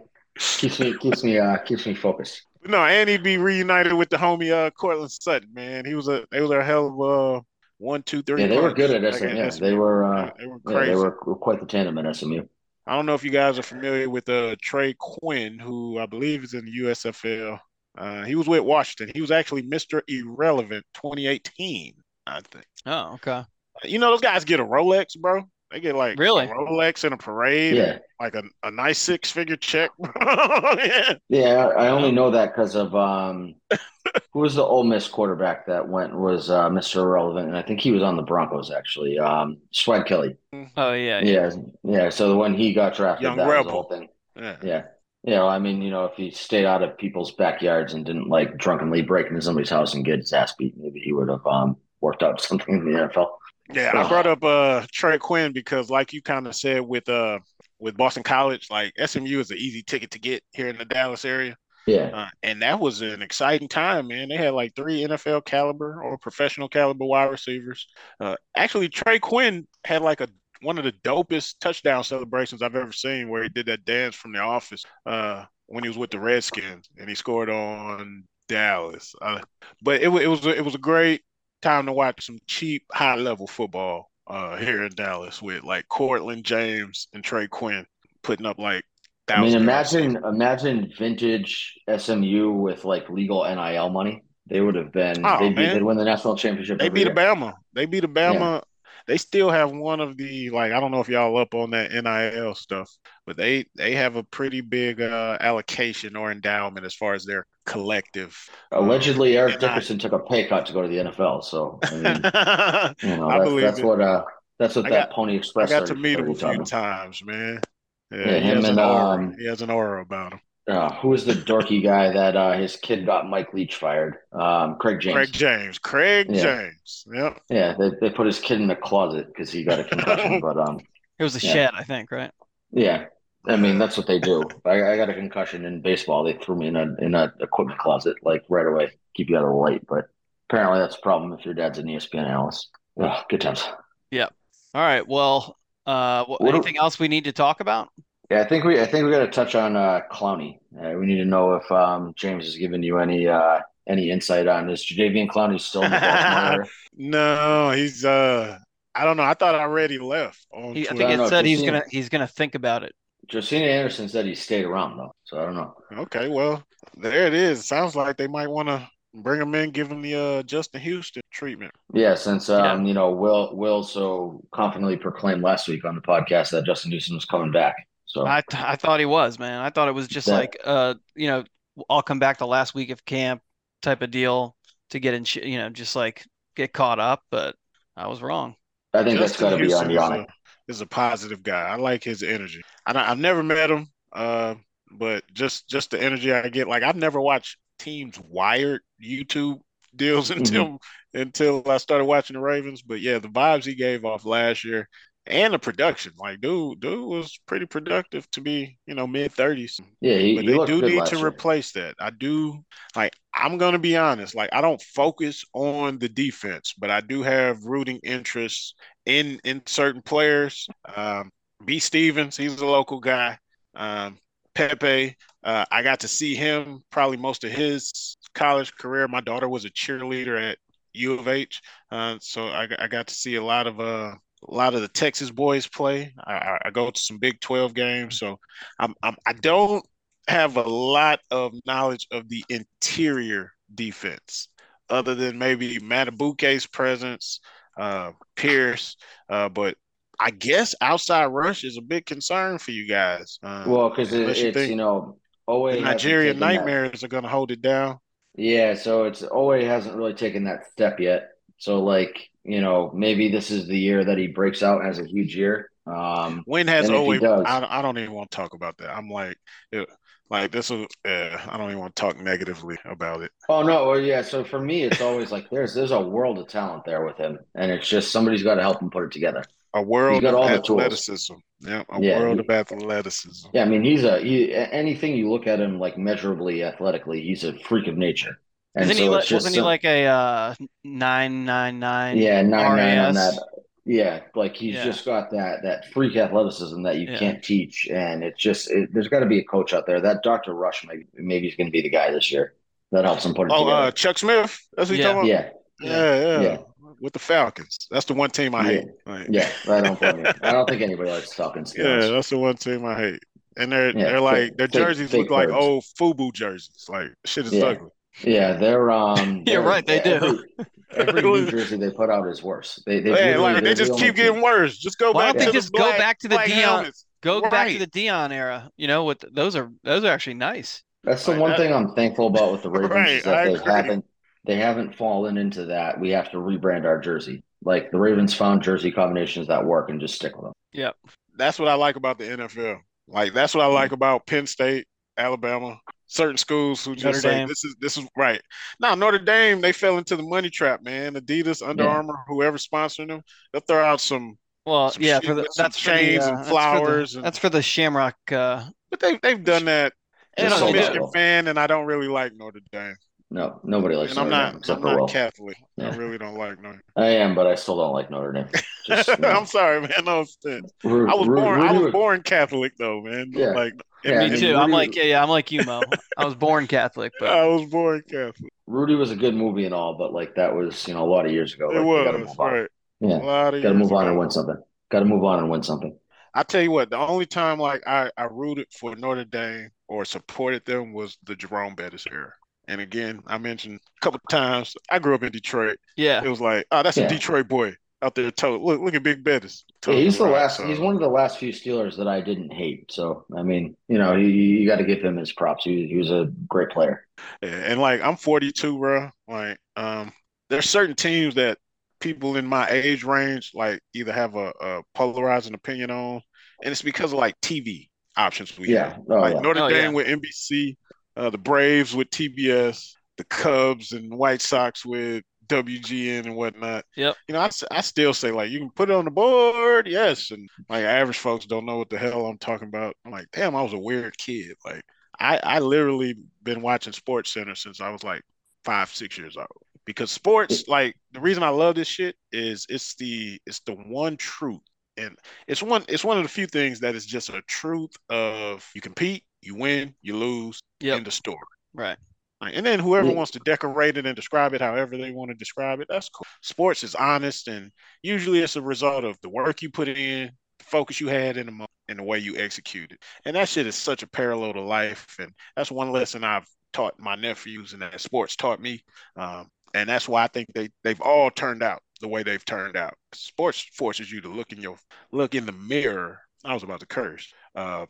Keeps me keeps me uh keeps me focused. no, and he'd be reunited with the homie uh Courtland Sutton. Man, he was a they was a hell of a one, two, three. Yeah, they were good at back SMU. at Yeah, SMU. they were uh they were yeah, they were quite the tandem at SMU. I don't know if you guys are familiar with uh Trey Quinn, who I believe is in the USFL. Uh, he was with Washington. He was actually Mr. Irrelevant 2018, I think. Oh, okay. You know those guys get a Rolex, bro. They get like Really? a Rolex in a parade, Yeah. like a, a nice six figure check. [laughs] [laughs] yeah. Yeah, I only know that because of um [laughs] who was the Ole Miss quarterback that went was uh Mr. Irrelevant, and I think he was on the Broncos actually. Um Swag Kelly. Oh yeah. Yeah, yeah. So when he got drafted, Young that was the whole thing. yeah. Yeah. Yeah, well, I mean, you know, if he stayed out of people's backyards and didn't like drunkenly break into somebody's house and get his ass beat, maybe he would have um worked out something in the NFL. Yeah, I brought up uh Trey Quinn because like you kind of said with uh with Boston College, like SMU is an easy ticket to get here in the Dallas area. Yeah. Uh, and that was an exciting time, man. They had like three NFL caliber or professional caliber wide receivers. Uh, actually, Trey Quinn had like a one of the dopest touchdown celebrations I've ever seen, where he did that dance from The Office uh, when he was with the Redskins, and he scored on Dallas. Uh, but it, it was it was a great time to watch some cheap high level football uh, here in Dallas with like Courtland James and Trey Quinn putting up like. I mean, 1,000 imagine imagine vintage SMU with like legal NIL money. They would have been Oh, they'd, be, they'd win the national championship. They beat year. Alabama. They beat Alabama. They still have one of the like I don't know if y'all up on that NIL stuff, but they they have a pretty big uh, allocation or endowment as far as their collective. Allegedly, Eric And I- Dickerson took a pay cut to go to the NFL. So I mean, [laughs] you know, I that's, believe that's it. what uh that's what I that got- Pony Express. I got to meet him a few me. times, man. Yeah, Yeah, he him has an and, aura. um, he has an aura about him. Uh, who was the dorky guy that uh, his kid got Mike Leach fired? Um, Craig James. Craig James. Craig Yeah. James. Yep. Yeah, they, they put his kid in the closet because he got a concussion. [laughs] but um, It was a Yeah. shed, I think, right? yeah, I mean that's what they do. I, I got a concussion in baseball. They threw me in a in a equipment closet like right away, keep you out of the light. But apparently that's a problem if your dad's an ESPN analyst. Ugh, good times. Yep. All right. Well, uh, wh- What do- anything else we need to talk about? Yeah, I think we I think we got to touch on uh, Clowney. Uh, we need to know if um, James has given you any uh, any insight on is Jadeveon Clowney still in the Baltimore area? [laughs] No, he's uh I don't know. I thought I already left on He, I Twitter. think it said he's Christine- gonna he's gonna think about it. Josina Anderson said he stayed around though, so I don't know. Okay, well, there it is. Sounds like they might want to bring him in, give him the uh, Justin Houston treatment. Yeah, since um, you know, Will Will so confidently proclaimed last week on the podcast that Justin Houston was coming back. So I I thought he was, man. I thought it was just That- like uh, you know, I'll come back the last week of camp type of deal to get in, sh- you know, just like get caught up, but I was wrong. I think that's Justin got to be Houston on is Yannick. Is a positive guy. I like his energy. I I've never met him, uh, but just just the energy I get. Like I've never watched teams wired YouTube deals [laughs] until mm-hmm. until I started watching the Ravens. But yeah, the vibes he gave off last year and the production, like dude, dude was pretty productive to be, you know, mid thirties. Yeah, he, but he they do need to year. replace that. I do like. I'm gonna be honest. Like, I don't focus on the defense, but I do have rooting interests in in certain players. Um, B. Stephens, he's a local guy. Um, Pepe, uh, I got to see him probably most of his college career. My daughter was a cheerleader at U of H, uh, so I, I, got to see a lot of uh, a lot of the Texas boys play. I, I go to some Big Twelve games, so I'm, I'm I don't have a lot of knowledge of the interior defense, other than maybe Madubuike's presence, uh, Pierce, uh, but I guess outside rush is a big concern for you guys. Um, well, because it, it's you, you know, Oweh Nigerian nightmares that. are going to hold it down. Yeah, so it's Oweh hasn't really taken that step yet. So like you know, maybe this is the year that he breaks out has a huge year. Um, when has? Does, I, I, don't even want to talk about that. I'm like, it, like this is. Uh, I don't even want to talk negatively about it. Oh no, well, yeah. So for me, it's always like there's there's a world of talent there with him, and it's just somebody's got to help him put it together a world of athleticism. Yeah, a yeah, world he, of athleticism. Yeah, I mean, he's a he. Anything you look at him like measurably athletically, he's a freak of nature. And Isn't so he like, wasn't some, he like a uh, nine nine nine? Yeah, nine nine on that. Yeah, like he's yeah. just got that that freak athleticism that you yeah. can't teach, and it's just it, there's got to be a coach out there. That Dr. Rush maybe maybe he's going to be the guy this year that helps him put it oh, together. Uh, Chuck Smith, that's what yeah. talking about. Yeah. Yeah, yeah, yeah with the Falcons. That's the one team I yeah. hate. Right. Yeah, right on point. [laughs] I don't think anybody likes Falcons. Yeah, that's the one team I hate. And they're yeah, they're like their jerseys fake, look like old FUBU jerseys. Like shit is yeah. ugly. Yeah, they're um. [laughs] You're right. They every, do. Every [laughs] New Jersey they put out is worse. They they, yeah, like, they just keep getting worse. Just go Why back. Don't to they just black, go back to the Deion? Helmets. Go right. back to the Deion era. You know, with those are those are actually nice. That's the like one that. thing I'm thankful about with the [laughs] Ravens right, is that I they agree. haven't they haven't fallen into that. We have to rebrand our jersey. Like the Ravens found jersey combinations that work and just stick with them. Yep. That's what I like about the NFL. Like that's what I like about Penn State, Alabama, certain schools who just Notre say Dame. this is this is right. Now Notre Dame, they fell into the money trap, man. Adidas, Under yeah. Armour, whoever sponsoring them, they'll throw out some well, some yeah, for the, that's chains for the, uh, and flowers. That's for the, and, that's for the Shamrock. Uh, but they've they've done that. And I'm a Michigan fan, and I don't really like Notre Dame. No, nobody likes. And I'm not. Except I'm for not Will. Catholic. Yeah. I really don't like Notre. I am, but I still don't like Notre Dame. [laughs] Just, I'm sorry, man. No offense. I was born. I was born Catholic, though, man. Yeah. Like yeah, me too. I'm like, yeah, yeah, I'm like you, Mo. I was born Catholic, but I was born Catholic. Rudy was a good movie and all, but like that was, you know, a lot of years ago. It like, was right. Yeah, a lot of got to move on ago. and win something. Got to move on and win something. I tell you what, the only time like I, I rooted for Notre Dame or supported them was the Jerome Bettis era. And again, I mentioned a couple of times I grew up in Detroit. Yeah, it was like, oh, that's yeah. a Detroit boy out there. Total look, look at Big Bettis. Yeah, he's the last. So. He's one of the last few Steelers that I didn't hate. So I mean, you know, you, you got to give him his props. He, he was a great player. Yeah, and like I'm 42, bro. Like, um, there's certain teams that people in my age range like either have a, a polarizing opinion on, and it's because of like TV options we yeah. have. Oh, like yeah. Notre oh, Dame yeah. with NBC, uh, the Braves with TBS, the Cubs and White Sox with WGN and whatnot. Yep. You know, I, I still say like you can put it on the board, yes. And like average folks don't know what the hell I'm talking about. I'm like, damn, I was a weird kid. Like I I literally been watching Sports Center since I was like five six years old because sports like the reason I love this shit is it's the it's the one truth and it's one it's one of the few things that is just a truth of you compete you win, you lose, yep. in the story. Right. And then whoever wants to decorate it and describe it however they want to describe it, that's cool. Sports is honest, and usually it's a result of the work you put in, the focus you had in the moment, and the way you execute it. And that shit is such a parallel to life, and that's one lesson I've taught my nephews, and that sports taught me. Um, and that's why I think they they've all turned out the way they've turned out. Sports forces you to look in your look in the mirror I was about to curse, uh,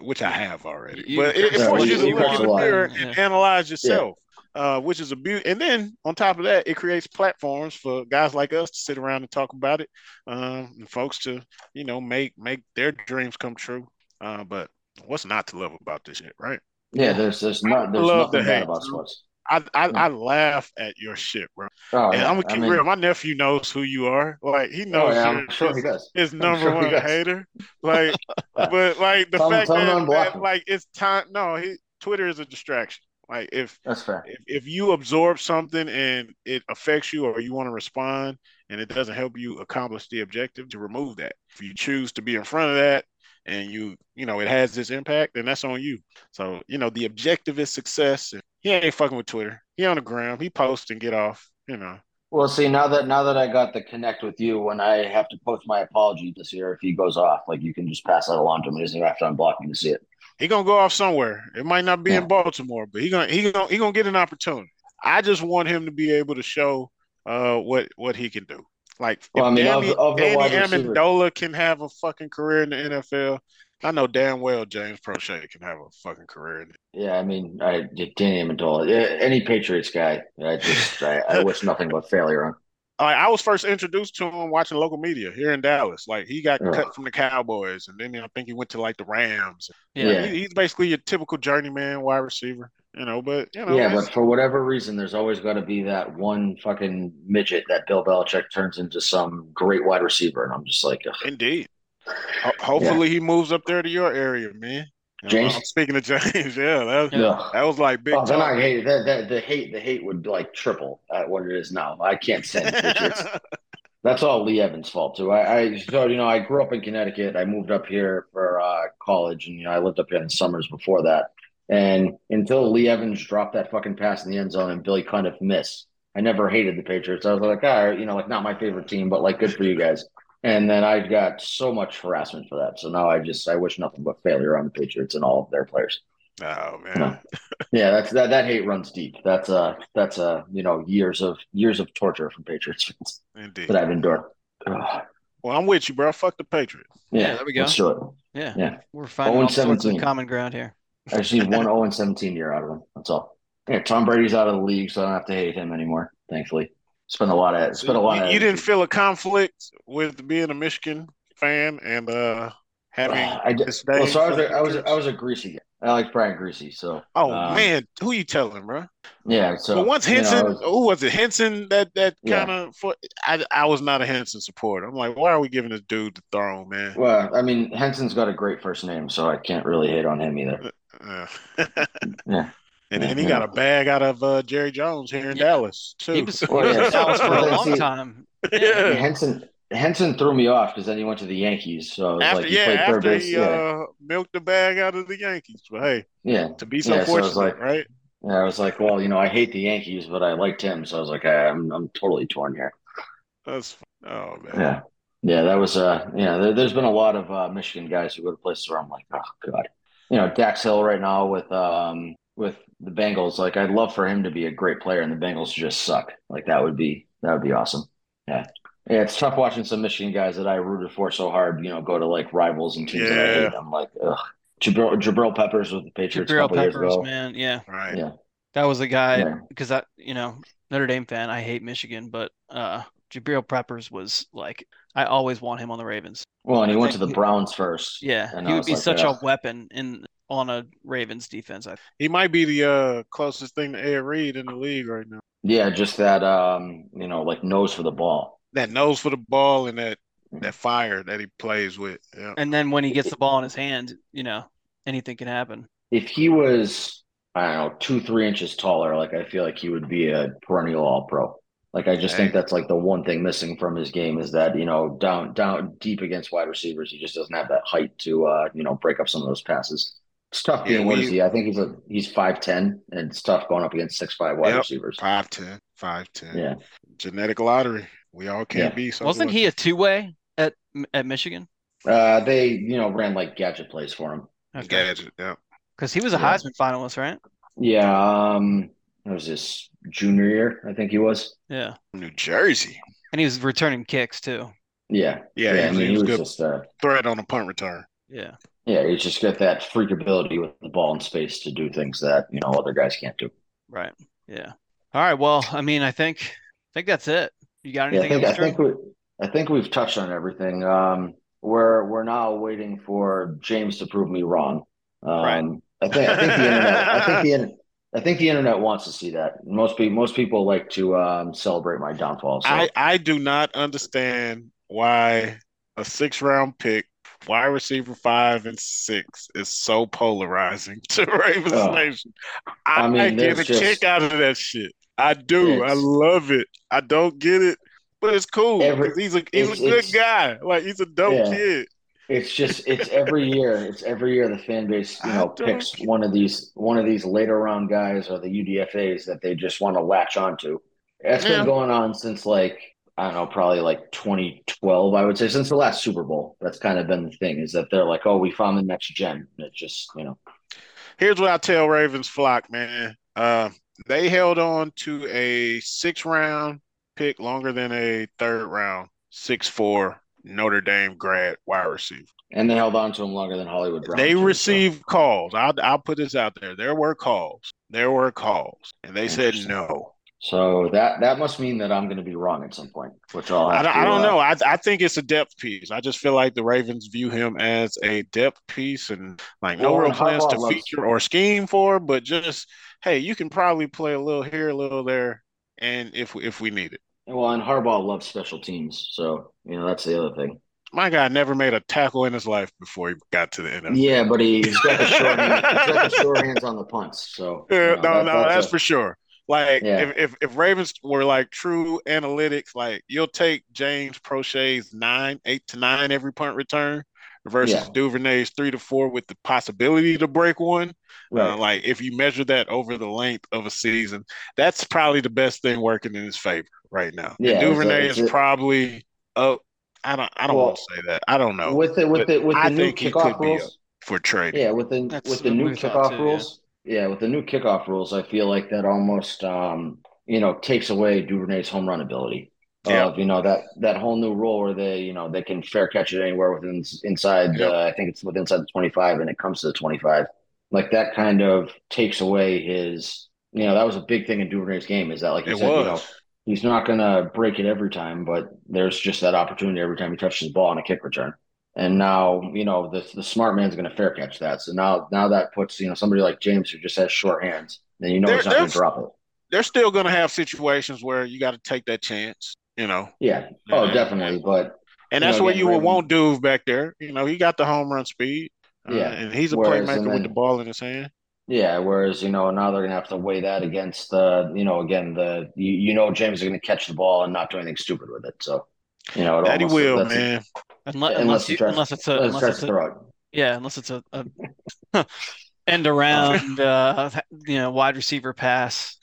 which I have already. You, but it, it forces you to look in the mirror and analyze yourself, yeah. uh, which is a beauty. And then on top of that, it creates platforms for guys like us to sit around and talk about it, um, and folks to you know make make their dreams come true. Uh, but what's not to love about this shit, right? Yeah, there's there's not there's nothing bad about sports. I, I hmm. I laugh at your shit, bro. Oh, and yeah. I'm gonna I keep mean- real. My nephew knows who you are. Like he Oh, knows yeah, you're I'm sure he his, does. his number sure one hater. Like, [laughs] but like the Tell fact him that, that, like it's time. No, he Twitter is a distraction. Like if That's fair. if, if you absorb something and it affects you or you want to respond and it doesn't help you accomplish the objective to remove that if you choose to be in front of that and you you know it has this impact and that's on you. So you know the objective is success he ain't fucking with twitter. He on the ground. He posts and get off you know. Well, see, now that now that I got the connect with you, when I have to post my apology this year, if he goes off, like you can just pass that along to him. He doesn't even have to unblock me to see it. he gonna go off somewhere. It might not be Yeah. in baltimore but he gonna he gonna he gonna get an opportunity. I just want him to be able to show uh what what he can do like if Well, I mean, Danny, of the Danny Amendola can have a fucking career in the NFL. I know damn well James Proche can have a fucking career in it. Yeah, I mean, I Danny Amendola, any Patriots guy, I just I, I [laughs] wish nothing but failure on. Like, I was first introduced to him watching local media here in Dallas. Like he got Yeah. cut from the Cowboys, and then I think he went to like the Rams. Yeah. Yeah. He- he's basically your typical journeyman wide receiver, you know. But you know, yeah, but for whatever reason, there's always got to be that one fucking midget that Bill Belichick turns into some great wide receiver, and I'm just like, ugh. indeed. Ho- hopefully, he moves up there to your area, man. You know, James? I'm speaking of [laughs] James, yeah, that, yeah. that was like big. Oh, then. I hate that. That the hate, the hate would like triple at what it is now. I can't stand the Patriots. [laughs] That's all Lee Evans' fault too. I, I so you know I grew up in Connecticut. I moved up here for uh, college, and you know I lived up here in the summers before that. And until Lee Evans dropped that fucking pass in the end zone and Billy Cundiff missed, I never hated the Patriots. I was like, all right, you know, like not my favorite team, but like good for you guys. And then I got so much harassment for that. So now I just I wish nothing but failure on the Patriots and all of their players. oh man, No. Yeah, that's that that hate runs deep. That's uh that's uh you know years of years of torture from Patriots fans indeed. that I've endured. Ugh. Well, I'm with you, bro. Fuck the Patriots. Yeah, there we go. Let's do it. Yeah. Yeah. We're finding Oh, all sorts of common ground here. I just need one 0 and 17 year out of him. That's all. Yeah, Tom Brady's out of the league, so I don't have to hate him anymore. Thankfully, spent a lot of spent a lot you, of. you didn't feel a conflict with being a Michigan fan and uh having [sighs] I disdain Well, so I was I was a, I was a Griese guy. I like Brian Griese, so Oh um, man, who you telling, bro? yeah. So but once you know, Henson, was- who was it? Henson that that Yeah. kind of for I I was not a Henson supporter. I'm like, why are we giving this dude the throne, man? well, I mean, Henson's got a great first name, so I can't really hate on him either. Uh, Yeah. And Yeah, and he yeah. got a bag out of uh, Jerry Jones here in Yeah. Dallas too. He was, [laughs] Well, yeah, in Dallas for a long time. yeah. Henson Henson threw me off because then he went to the Yankees, so it was After like he yeah, played after base. he yeah, uh, milked the bag out of the Yankees. But hey, yeah. to be so Yeah, so I was fortunate, like- right? Yeah, I was like, well, you know, I hate the Yankees, but I liked him, so I was like, I, I'm I'm totally torn here. That's oh man. Yeah, yeah, that was uh, yeah. There, there's been a lot of uh, Michigan guys who go to places where I'm like, oh god, you know, Dax Hill right now with um with the Bengals. Like, I'd love for him to be a great player, and the Bengals just suck. Like, that would be that would be awesome. Yeah. Yeah, it's tough watching some Michigan guys that I rooted for so hard, you know, go to like rivals and teams that I Yeah. hate. I'm like, ugh. Jabril, Jabril Peppers with the Patriots a Jabril couple years Peppers, ago. man. Yeah. Right. Yeah. That was a guy Yeah. because I, you know, Notre Dame fan. I hate Michigan, but uh, Jabril Peppers was like, I always want him on the Ravens. Well, and he I went to the he- Browns first. Yeah, And he would be like, such a weapon in on a Ravens defense. I He might be the uh, closest thing to Ed Reed in the league right now. Yeah, just that um, you know, like nose for the ball. That nose for the ball and that Mm-hmm. that fire that he plays with. Yeah. and then when he gets the ball in his hand, you know, anything can happen. If he was, I don't know, two, three inches taller, like I feel like he would be a perennial all pro. Like I just think that's like the one thing missing from his game is that, you know, down down deep against wide receivers, he just doesn't have that height to uh, you know, break up some of those passes. It's tough Yeah, being what we- is he? I think he's a he's five ten and it's tough going up against six five wide Yep. receivers. Five ten, five ten. Yeah. Genetic lottery. We all can't Yeah. be. So Wasn't he a two way at at Michigan? Uh they, you know, ran like gadget plays for him. gadget? Yeah. Because he was a Yeah. Heisman finalist, right? Yeah, um what was this junior year, I think he was. Yeah, New Jersey. and he was returning kicks too. Yeah. Yeah, Yeah, he I was, mean he he was was good just uh threat on a punt return. Yeah. Yeah, he's just got that freak ability with the ball in space to do things that, you know, other guys can't do. Right. Yeah. All right. Well, I mean, I think I think that's it. You got Yeah, I anything think I else, think we I think we've touched on everything. Um we're we're now waiting for James to prove me wrong. Um Right. I think I think the internet I think the in- I think the internet wants to see that. Most people, most people like to um, celebrate my downfall. So. I, I do not understand why a six round pick, wide receiver five and six, is so polarizing [laughs] to Ravens Oh. Nation. I, I mean, get a just- kick out of that shit. I do. I love it. I don't get it, but it's cool. Every- he's a he's a good guy. Like he's a dope Yeah. kid. It's just it's every year. It's every year the fan base, you know, picks care. one of these one of these later round guys or the UDFA's that they just want to latch onto. That's Yeah. been going on since like I don't know, probably like 2012, I would say, since the last Super Bowl. That's kind of been the thing is that they're like, oh, we found the next gen. And it's just you know, Here's what I tell Ravens flock, man. Uh, they held on to a six round pick longer than a third round, six four Notre Dame grad wide receiver. and they held on to him longer than Hollywood Brown. They too, so- received calls. I'll I'll put this out there. There were calls. There were calls, and they said no. So that that must mean that I'm going to be wrong at some point, which I'll I have don't, to, I don't uh, know. I I think it's a depth piece. I just feel like the Ravens view him as a depth piece, and like no real plans to loves- feature or scheme for, but just hey, you can probably play a little here, a little there, and if if we need it. Well, and Harbaugh loves special teams, so you know that's the other thing. My guy never made a tackle in his life before he got to the NFL. Yeah, but he, he's got the short hand, [laughs] he's got the short hands on the punts. So you know, no, that- no, that's, a- for sure. Like Yeah. if, if if Ravens were like true analytics, like you'll take James Proche's nine, eight to nine every punt return versus Yeah. Duvernay's three to four with the possibility to break one. right. Uh, like if you measure that over the length of a season, that's probably the best thing working in his favor right now. Yeah, it's a- Duvernay it's is a- probably up. I don't. I don't Well, want to say that. I don't know with the with but the with I the new think he kickoff could be rules. for trading. Yeah, with the That's with the new kickoff too, yeah. rules. Yeah. with the new kickoff rules, I feel like that almost um you know takes away Duvernay's home run ability. Yeah. Of you know that that whole new rule where they you know they can fair catch it anywhere within inside. Yep. Uh, I think it's within inside the twenty five, and it comes to the twenty five. Like that kind of takes away his. You know that was a big thing in Duvernay's game. Is that like you It said, you know, he's not going to break it every time, but there's just that opportunity every time he touches the ball on a kick return. And now, you know, the the smart man's going to fair catch that. So now, now that puts you know somebody like James who just has short hands, then you know There- he's not gonna drop it. They're still going to have situations where you got to take that chance. You know, Yeah. Oh, Yeah. definitely. But And that's know, what you would Raven- want Duve back there. You know, he got the home run speed. Uh, Yeah. And he's a Whereas, playmaker and with the ball in his hand. yeah, whereas you know now they're going to have to weigh that against the you know again the you, you know James is going to catch the ball and not do anything stupid with it. So you know it That he will, that's- man. Unless, Unless unless, you, tries- unless it's a Unless unless tries it's to a, throw it. yeah, unless it's a, a [laughs] end around [laughs] uh, you know wide receiver pass.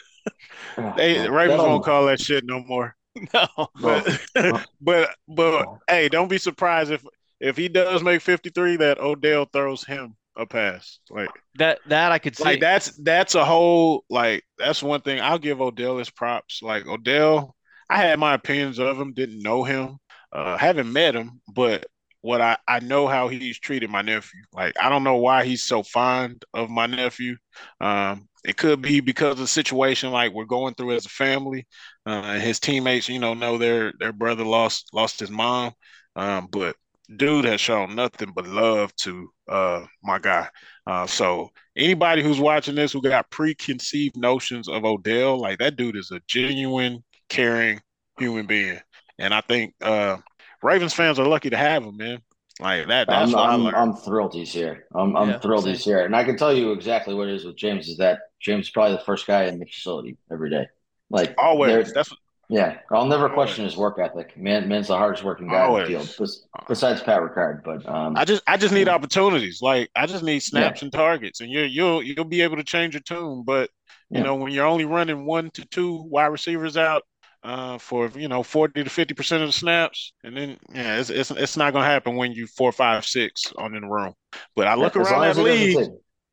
They Well, Ravens won't call that shit no more. [laughs] No, [laughs] But but but hey, don't be surprised if if he does make 53 that Odell throws him a pass. Like that that I could see. like that's that's a whole like that's one thing I'll give Odell his props. Like Odell, I had my opinions of him, didn't know him, uh, haven't met him, but what I I know how he's treated my nephew. Like I don't know why he's so fond of my nephew. Um, it could be because of the situation like we're going through as a family. Uh, his teammates, you know, know their their brother lost lost his mom, um, but dude has shown nothing but love to uh my guy. Uh, so anybody who's watching this who got preconceived notions of Odell, like that dude is a genuine, caring human being, and I think uh, Ravens fans are lucky to have him, man. Like that. That's I'm, I I'm. I'm thrilled he's here. I'm, I'm Yeah, thrilled same. he's here. And I can tell you exactly what it is with James is that James is probably the first guy in the facility every day. Like Always. That's yeah, I'll never Always. question his work ethic. Man, man's the hardest working guy Always. in the field, besides Pat Ricard. But um, I just I just need Yeah. opportunities. Like I just need snaps and targets, and you you'll you'll be able to change your tune. But you Yeah. know when you're only running one to two wide receivers out uh, for you know forty to fifty percent of the snaps, and then yeah, it's it's, it's not gonna happen when you four five six on in the room. But I look as around that league.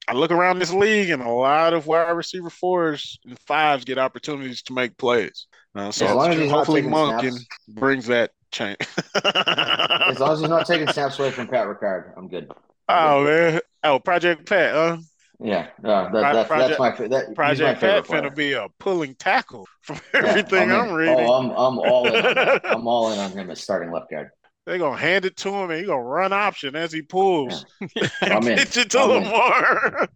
I look around this league, and a lot of wide receiver fours and fives get opportunities to make plays. Uh, so As long as hopefully snaps. brings that change. [laughs] as long as he's not taking snaps away from Pat Ricard, I'm good. oh man, oh Project Pat, huh? Yeah, that, that, Project- that's my that, my Project Pat finna be a pulling tackle [laughs] from Yeah, everything I'm I'm reading. Oh, I'm I'm all in. [laughs] I'm all in on him as starting left guard. They're gonna hand it to him and he's gonna run option as he pulls. [laughs] I'm [laughs] in. pitch it to I'm in. Lamar.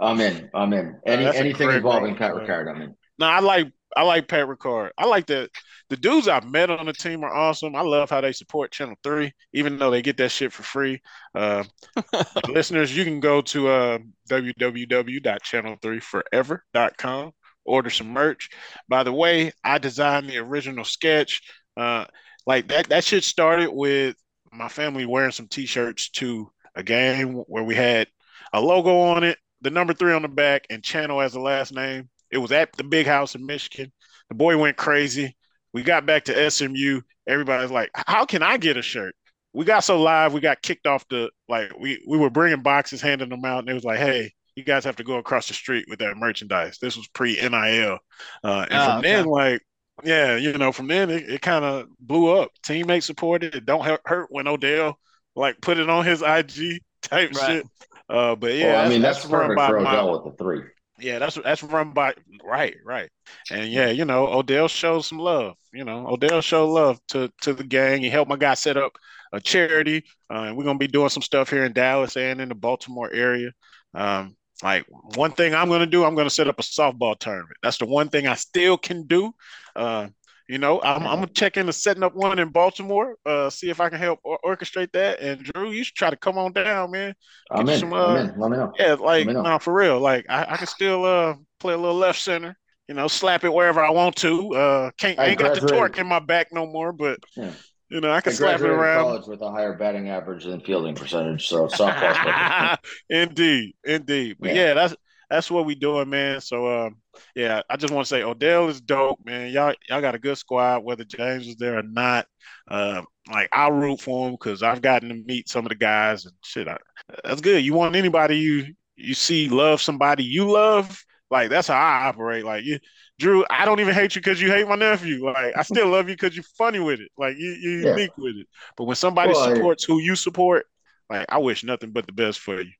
I'm in. I'm in. Any a anything involving Pat. Ricard, I'm in. no, I like I like Pat Ricard. I like that the dudes I've met on the team are awesome. I love how they support Channel 3, even though they get that shit for free. Uh, [laughs] listeners, you can go to uh, www.channel3forever.com, order some merch. By the way, I designed the original sketch. Uh, like that, that shit started with my family wearing some t-shirts to a game where we had a logo on it, the number three on the back, and Channel as the last name. It was at the big house in Michigan. The boy went crazy. We got back to SMU. Everybody's like, "How can I get a shirt?" We got so live, we got kicked off the like. We we were bringing boxes, handing them out, and it was like, "Hey, you guys have to go across the street with that merchandise." This was pre NIL, uh, and Oh, from okay. then, like, yeah, you know, from then it, it kind of blew up. Teammates supported it. Don't hurt, hurt when Odell like put it on his IG type Right. shit. Uh, but yeah, well, I mean, that's, run perfect by for my- with the three. yeah, that's that's run by right, right, and yeah, you know, Odell showed some love. You know, Odell showed love to to the gang. He helped my guy set up a charity, uh, and we're gonna be doing some stuff here in Dallas and in the Baltimore area. Um, like one thing I'm gonna do, I'm gonna set up a softball tournament. That's the one thing I still can do. Uh, you know, I'm, I'm gonna check into setting up one in Baltimore. Uh, see if I can help or- orchestrate that. And Drew, you should try to come on down, man. I'm in. some, I'm uh, in. Let me know. Yeah, like no, for real. Like I, I can still uh play a little left center, you know, slap it wherever I want to. Uh can't I ain't got the torque in my back no more, but Yeah. You know, I I can slap it around. college with a higher batting average than fielding percentage, so softball's [laughs] perfect. indeed, indeed. But Yeah. yeah. that's that's what we doing, man. So um yeah, I just want to say Odell is dope, man. Y'all y'all got a good squad, whether James is there or not. Um, like I'll root for him because I've gotten to meet some of the guys and shit. I, that's good. You want anybody you you see love somebody you love, like that's how I operate. Like you, Drew, I don't even hate you because you hate my nephew. Like I still love you because you're funny with it. Like you, you're Yeah. unique with it. But when somebody Well, supports who you support, like I wish nothing but the best for you.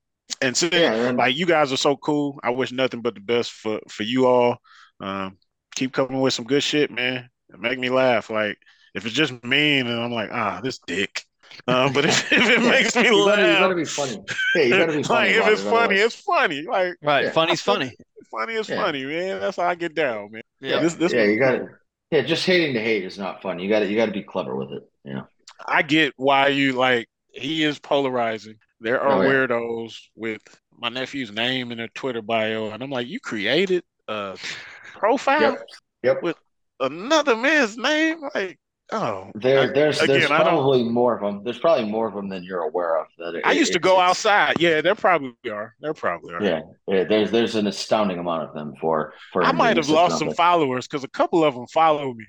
And so, Yeah, like you guys are so cool. I wish nothing but the best for for you all. Um, keep coming with some good shit, man. Make me laugh. Like if it's just mean and I'm like, ah, this dick. Um, but if, if it [laughs] makes me you laugh, gotta, you gotta be funny. Yeah, you gotta be funny. like if it's it, funny, it's funny. Like Right. Yeah. Funny's funny. funny is Yeah. funny, man. That's how I get down, man. yeah, this- this yeah, you got to Yeah, just hating to hate is not fun. You got to you got to be clever with it. You know. I get why you like he is polarizing. There are Oh, yeah. weirdos with my nephew's name in their Twitter bio, and I'm like, you created a profile Yep. Yep. with another man's name? Like, oh, There, there's again, there's probably more of them. There's probably more of them than you're aware of. That it- I used to go outside. Yeah, there probably are. There probably are. Yeah, yeah. There's there's an astounding amount of them for for. I might have lost some followers because a couple of them follow me.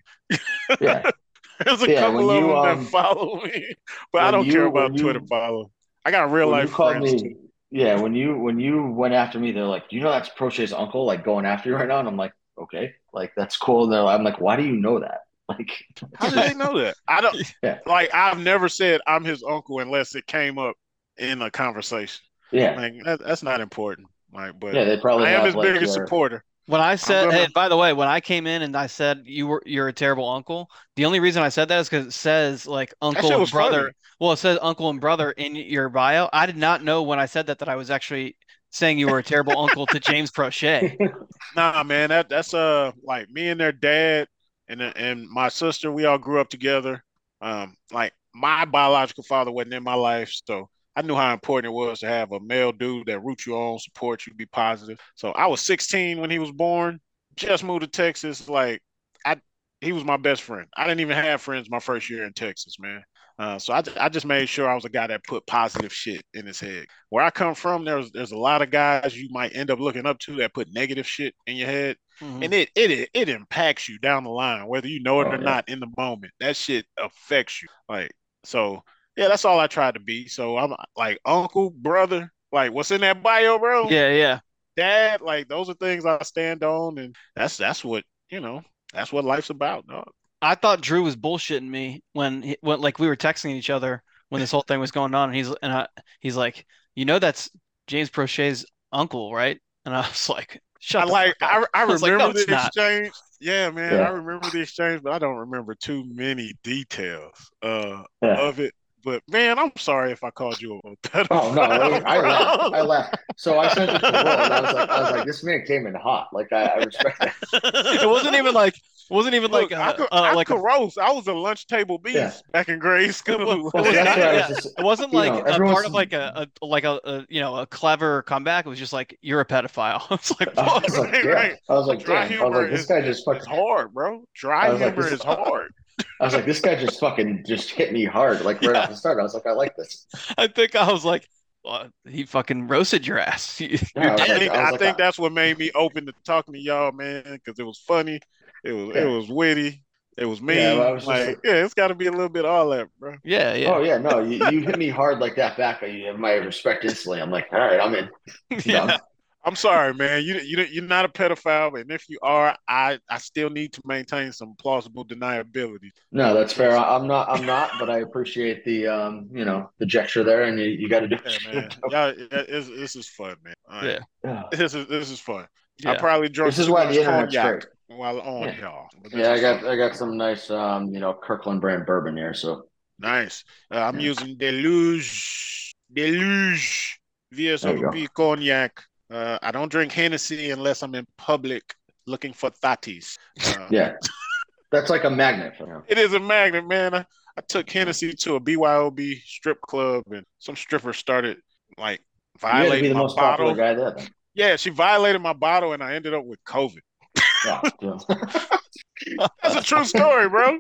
Yeah, [laughs] There's a Yeah, couple of you, them um, that follow me, but I don't you- care about you- Twitter follow. I got real life friends me, too. yeah, when you when you went after me, they're like, "Do you know that's Proche's uncle, like going after you right now?" And I'm like, "Okay, like that's cool." And they're, I'm like, "Why do you know that?" Like, How did they know that? I don't [laughs] Yeah. like. I've never said I'm his uncle unless it came up in a conversation. yeah, Like that, that's not important. Like, but yeah, they probably I am his like, biggest your- supporter. When I said, gonna- hey, by the way, when I came in and I said you were you're a terrible uncle, the only reason I said that is because it says like uncle and brother. funny. Well, it says uncle and brother in your bio. I did not know when I said that that I was actually saying you were a terrible uncle to James [laughs] Proche. Nah, man, that that's uh like me and their dad and and my sister. We all grew up together. Um, like my biological father wasn't in my life, so I knew how important it was to have a male dude that root you on, support you, be positive. So I was 16 when he was born. Just moved to Texas. Like I, he was my best friend. I didn't even have friends my first year in Texas, man. Uh, so I, I just made sure I was a guy that put positive shit in his head. Where I come from, there's there's a lot of guys you might end up looking up to that put negative shit in your head Mhm. and it it it impacts you down the line, whether you know it Oh, or yeah. not in the moment. That shit affects you. Like so, yeah, that's all I tried to be. So I'm like uncle, brother, like what's in that bio, bro? Yeah, yeah. dad, like those are things I stand on, and that's that's what you know. That's what life's about, dog. I thought Drew was bullshitting me when he, when like we were texting each other when this whole thing was going on, and he's and I, he's like, you know, that's James Proche's uncle, right? And I was like, Shut I the like. fuck up. I, I [laughs] was like, remember "No, it's the not." exchange. Yeah, man, Yeah. I remember the exchange, but I don't remember too many details uh, Yeah. of it. But man, I'm sorry if I called you a [laughs] pedophile. Oh no, I, I laughed. [laughs] I laughed. So I sent it to Will, and I was like, I was like, this man came in hot. Like I, I respect that. it wasn't even like it wasn't even Look, like I a, could, uh, I like a, could roast. I was a lunch table beast Yeah. back in grade school. Well, [laughs] Well, was not- what yeah. just. it wasn't you like know, a part of like a, a like a, a you know a clever comeback. It was just like you're a pedophile. it's like I was like, Right, yeah. right. I was like, Dry damn. I was like, this is, guy just is fucking. hard, bro. Dry I was like, humor is hard. I was like, this guy just fucking just hit me hard, like right Yeah. off the start. I was like, I like this. I think I was like, well, he fucking roasted your ass. [laughs] You- Yeah, I was I like- think, I I like, think I- that's what made me open to talking to y'all, man, because it was funny. It was it was witty. It was mean. Yeah, well, was like, like- yeah, it's got to be a little bit of all that, bro. yeah, yeah, Oh yeah, no, you, you hit me [laughs] hard like that back. You have my respect instantly. I'm like, all right, I'm in. You yeah. [laughs] know? I'm sorry, man. You you you're not a pedophile, and if you are, I I still need to maintain some plausible deniability. No, that's fair. I- I'm not. I'm not. But I appreciate the um, you know, the gesture there, and you, you got to do. Yeah, man. Yeah, it's, this is fun, man. All right. Yeah. Yeah. This is this is fun. Yeah. I probably drunk This is why the internet's great. while on Yeah. y'all. Yeah, I got fun. I got some nice um, you know, Kirkland brand bourbon here. So nice. Uh, I'm Yeah. using Deluge Deluge VSOP cognac. Uh, I don't drink Hennessy unless I'm in public looking for thotties. Uh, yeah, that's like a magnet for him. It is a magnet, man. I, I took Hennessy to a BYOB strip club, and some stripper started like You got to be violating the my most popular bottle. guy there. Then. Yeah, she violated my bottle, and I ended up with COVID. Yeah, yeah. [laughs] That's a true story, bro. [laughs]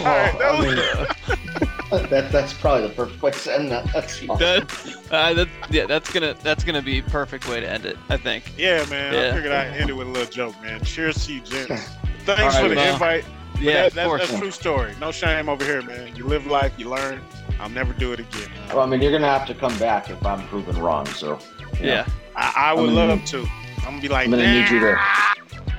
All right, that was- mean, [laughs] that that's probably the perfect way to end that. That's [laughs] fine. that, uh, that, yeah, that's gonna that's gonna be perfect way to end it. I think. Yeah, man. Yeah. I Yeah. figured I'd end it with a little joke, man. Cheers to you, gents. [laughs] Thanks right, for the man. invite. But Yeah, that, of that's, course. that's true story. No shame over here, man. You live life, you learn. I'll never do it again. Well, I mean, you're gonna have to come back if I'm proven wrong. So you know, Yeah. I, I would I'm gonna love to. I'm gonna be like, I'm gonna need you to.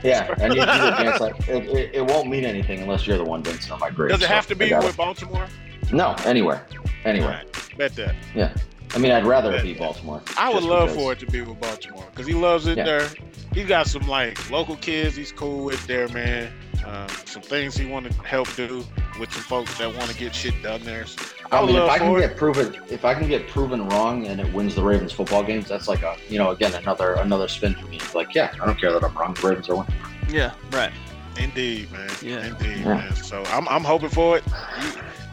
Yeah, I need you to [laughs] dance like it, it, it won't mean anything unless you're the one dancing on my grave. Does it so have to be got with it. Baltimore? No, anywhere, anywhere. Alright, bet that. Yeah. I mean, I'd rather it be. Baltimore. I would love because- for it to be with Baltimore because he loves it Yeah. there. He's got some like local kids he's cool with there, man. Um, some things he want to help do with some folks that want to get shit done there. So I I would mean, if I can it. get proven, if I can get proven wrong and it wins the Ravens football games, that's like a, you know, again another another spin for me. It's like, yeah, I don't care that I'm wrong. The Ravens are winning. Yeah. Right. Indeed, man. Yeah. Indeed, Yeah. man. So I'm I'm hoping for it.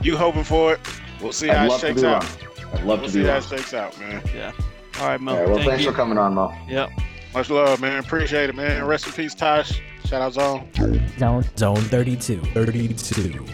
You, you hoping for it? We'll see how I'd it shakes out. wrong. I'd love We'll to see be how wrong. it shakes out, man. Yeah. All right, Mo. All right, well, thank thanks you. for coming on, Mo. Yep. Much love, man. Appreciate it, man. Rest in peace, Tosh. Shout out Zone. Zone Zone 32. 32.